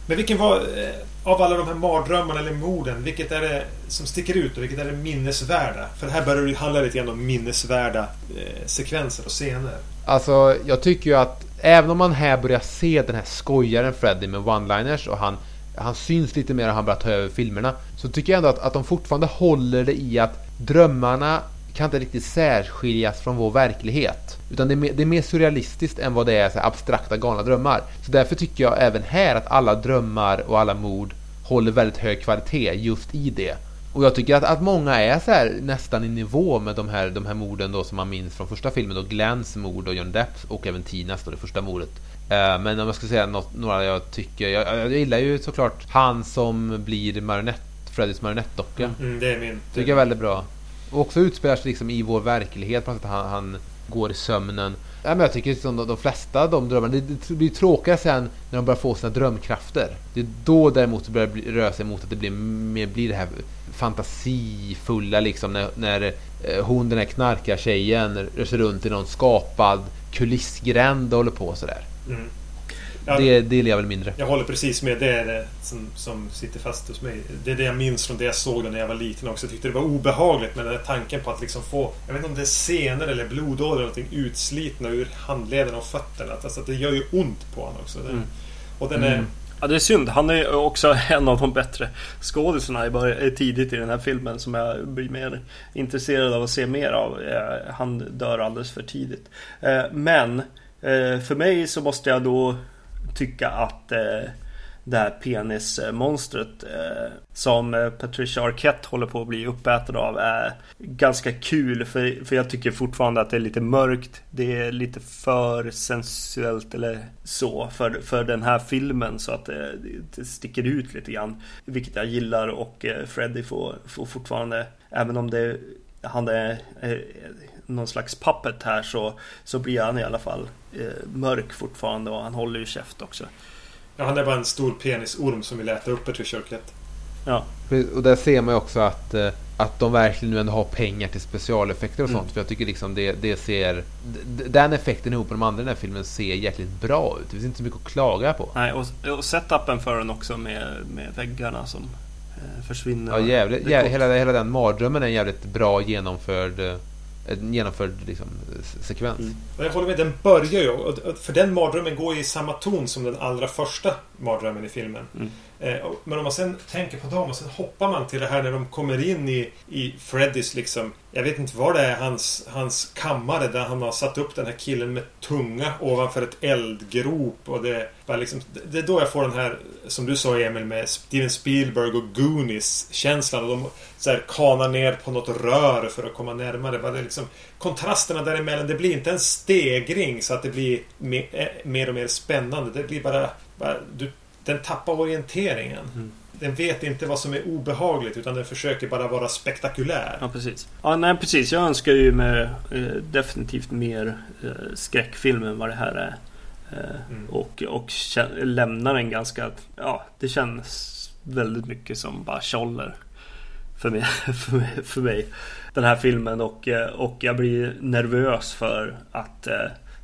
Men vilken var, eh, av alla de här mardrömmarna eller morden, vilket är det som sticker ut och vilket är det minnesvärda? För här börjar det ju handla lite grann om minnesvärda eh, sekvenser och scener.
Alltså, jag tycker ju att även om man här börjar se den här skojaren Freddy med one-liners och han, han syns lite mer och han börjar ta över filmerna. Så tycker jag ändå att, att de fortfarande håller det i att drömmarna kan inte riktigt särskiljas från vår verklighet. Utan det är mer, det är mer surrealistiskt än vad det är så här abstrakta galna drömmar. Så därför tycker jag även här att alla drömmar och alla mord håller väldigt hög kvalitet just i det. Och jag tycker att, att många är så här nästan i nivå med de här, de här morden då som man minns från första filmen. Då Glens mord och John Depp och även Tinas då, det första mordet. Eh, men om jag ska säga något, några jag tycker... Jag, jag gillar ju såklart han som blir marionett, Freddys marionettdocka.
Mm, det är min.
Tycker jag är väldigt bra. Och också utspelar sig liksom i vår verklighet på något sätt. Han, han går i sömnen. Nej, men jag tycker som de, de flesta av de drömmarna, det, det blir tråkigare sen när de börjar få sina drömkrafter. Det är då däremot det börjar bli, röra sig mot att det blir mer blir det här fantasifulla liksom när, när eh, hon den här knarkartjejen rör sig runt i någon skapad kulissgränd och håller på sådär.
Mm. Ja,
Det, det gillar jag väl mindre.
Jag håller precis med. Det är det som, som sitter fast hos mig. Det är det jag minns från det jag såg när jag var liten också. Jag tyckte det var obehagligt med den där tanken på att liksom få, jag vet inte om det är senor eller blodådror eller någonting utslitna ur handlederna och fötterna. Alltså, det gör ju ont på honom också. Den, Och den är...
Ja, det är synd. Han är också [laughs] en av de bättre skådisarna början- tidigt i den här filmen som jag blir mer intresserad av att se mer av. Eh, Han dör alldeles för tidigt. Eh, Men eh, för mig så måste jag då tycka att eh, det här penismonstret eh, som eh, Patricia Arquette håller på att bli uppäten av är ganska kul för, för jag tycker fortfarande att det är lite mörkt. Det är lite för sensuellt eller så för, för den här filmen så att eh, det, det sticker ut lite grann. Vilket jag gillar och eh, Freddy får, får fortfarande, även om det han är eh, någon slags puppet här så, så blir han i alla fall eh, mörk fortfarande och han håller ju käft också.
Ja, han är bara en stor penisorm som vill äta upp Arquette.
Ja,
Och där ser man ju också att, eh, att de verkligen nu ändå har pengar till specialeffekter och sånt. För jag tycker liksom det, det ser... Den effekten ihop med de andra i den här filmen ser jäkligt bra ut. Det finns inte så mycket att klaga på.
nej, och, och setupen för den också med, med väggarna som eh, försvinner.
Ja, jävligt,
Det är
jä,
coolt.
hela, hela den mardrömmen är en jävligt bra genomförd, eh, en genomförd liksom, sekvens.
Mm.
Jag håller med, den börjar ju... För den mardrömmen går ju i samma ton som den allra första mardrömmen i filmen.
Mm.
Eh, men om man sen tänker på dem och sen hoppar man till det här när de kommer in i, i Freddys liksom... Jag vet inte vad det är, hans, hans kammare där han har satt upp den här killen med tunga ovanför ett eldgrop och det bara liksom... det- är då jag får den här, som du sa Emil, med Steven Spielberg och Goonies-känslan. Och de så här, kanar ner på något rör för att komma närmare. Bara det liksom, kontrasterna däremellan, det blir inte en stegring så att det blir mer, eh, mer och mer spännande. Det blir bara... bara du, den tappar orienteringen. Den vet inte vad som är obehagligt utan den försöker bara vara spektakulär.
Ja, precis. Ja, nej, precis. Jag önskar ju med eh, definitivt mer eh, skräckfilm än vad det här är. Eh,
Mm.
Och, och lämnar en ganska... Ja, det känns väldigt mycket som bara tjoller. För mig, [laughs] för mig, för mig. Den här filmen och, eh, och jag blir nervös för att eh,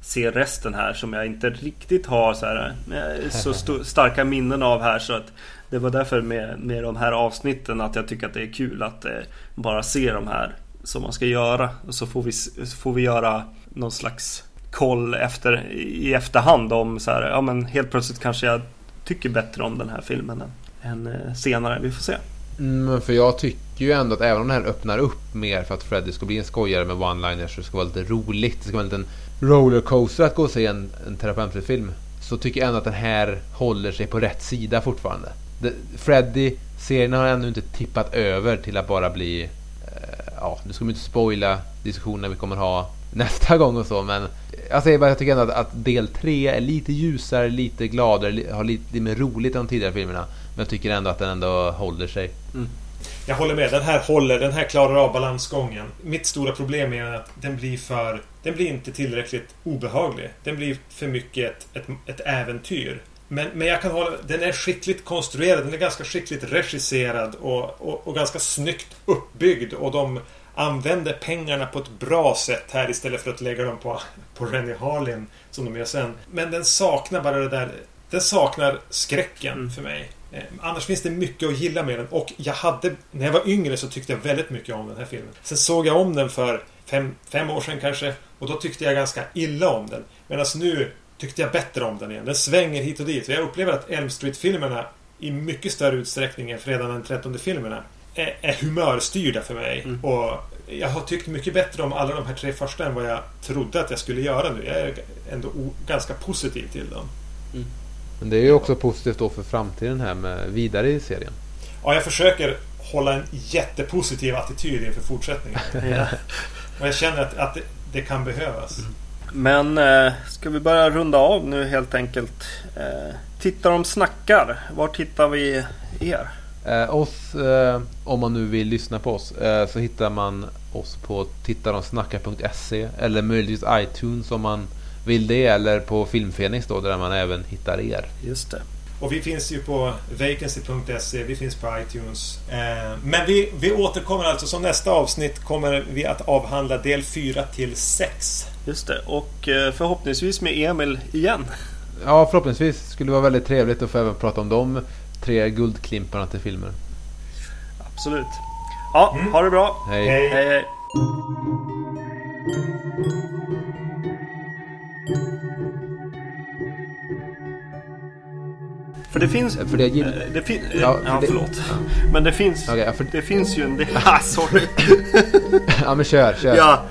se resten här som jag inte riktigt har så, här, eh, så st starka minnen av här så att det var därför med, med de här avsnitten att jag tycker att det är kul att eh, bara se de här som man ska göra och så får vi, så får vi göra någon slags koll efter, i efterhand om så här, ja men helt plötsligt kanske jag tycker bättre om den här filmen än, än eh, senare. Vi får se.
Mm, men för jag tycker ju ändå att även om den här öppnar upp mer för att Freddy ska bli en skojare med one-liners så det ska vara lite roligt. Det ska vara en liten rollercoaster att gå och se en, en terapeutfilm. Så tycker jag ändå att den här håller sig på rätt sida fortfarande. The, Freddy, serien har ännu inte tippat över till att bara bli... Eh, ja, nu ska vi inte spoila diskussionerna vi kommer ha nästa [laughs] gång och så men... Jag säger bara, jag tycker ändå att, att del 3 är lite ljusare, lite gladare, li- har lite mer roligt än de tidigare filmerna. Men jag tycker ändå att den ändå håller sig. Mm.
Jag håller med. Den här håller. Den här klarar av balansgången. Mitt stora problem är att den blir för... Den blir inte tillräckligt obehaglig. Den blir för mycket ett, ett, ett äventyr. Men, men jag kan hålla... Den är skickligt konstruerad. Den är ganska skickligt regisserad och, och, och ganska snyggt uppbyggd. Och de använder pengarna på ett bra sätt här istället för att lägga dem på, på Rennie Harlin som de gör sen. Men den saknar bara det där... Den saknar skräcken för mig. Eh, Annars finns det mycket att gilla med den och jag hade, när jag var yngre så tyckte jag väldigt mycket om den här filmen. Sen såg jag om den för fem, fem år sedan kanske och då tyckte jag ganska illa om den. Medan nu tyckte jag bättre om den igen. Den svänger hit och dit. Och jag upplever att Elm Street-filmerna i mycket större utsträckning än Fredag den 13 filmerna är, är humörstyrda för mig. Och jag har tyckt mycket bättre om alla de här tre första än vad jag trodde att jag skulle göra nu. Jag är ändå ganska positiv till dem.
Men det är ju också positivt då för framtiden här med vidare i serien.
Ja, jag försöker hålla en jättepositiv attityd inför fortsättningen. [laughs]
Ja.
Och jag känner att, att det, det kan behövas.
Men eh, ska vi börja runda av nu helt enkelt? Eh, tittar de snackar. Var tittar vi er?
Eh, oss, eh, om man nu vill lyssna på oss, eh, så hittar man oss på tittaromsnackar.se eller möjligtvis iTunes om man vill det eller på Filmfenix då där man även hittar er.
Just det.
Och vi finns ju på vacancy.se, vi finns på iTunes. Eh, men vi, vi återkommer alltså, som nästa avsnitt kommer vi att avhandla del 4 till 6.
Just det. Och eh, förhoppningsvis med Emil igen.
Ja, förhoppningsvis skulle det vara väldigt trevligt att få även prata om de tre guldklimparna till filmer.
Absolut. Ja, ha det bra.
Hej.
Hej.
Hej, hej. För det finns...
För det gillar...
eh, Det fin-
Ja,
ja,
för det-
förlåt. Men det finns...
Ja, för...
Det finns ju en del... [laughs] Ah, sorry. [laughs]
ja, men kör, kör.
Ja,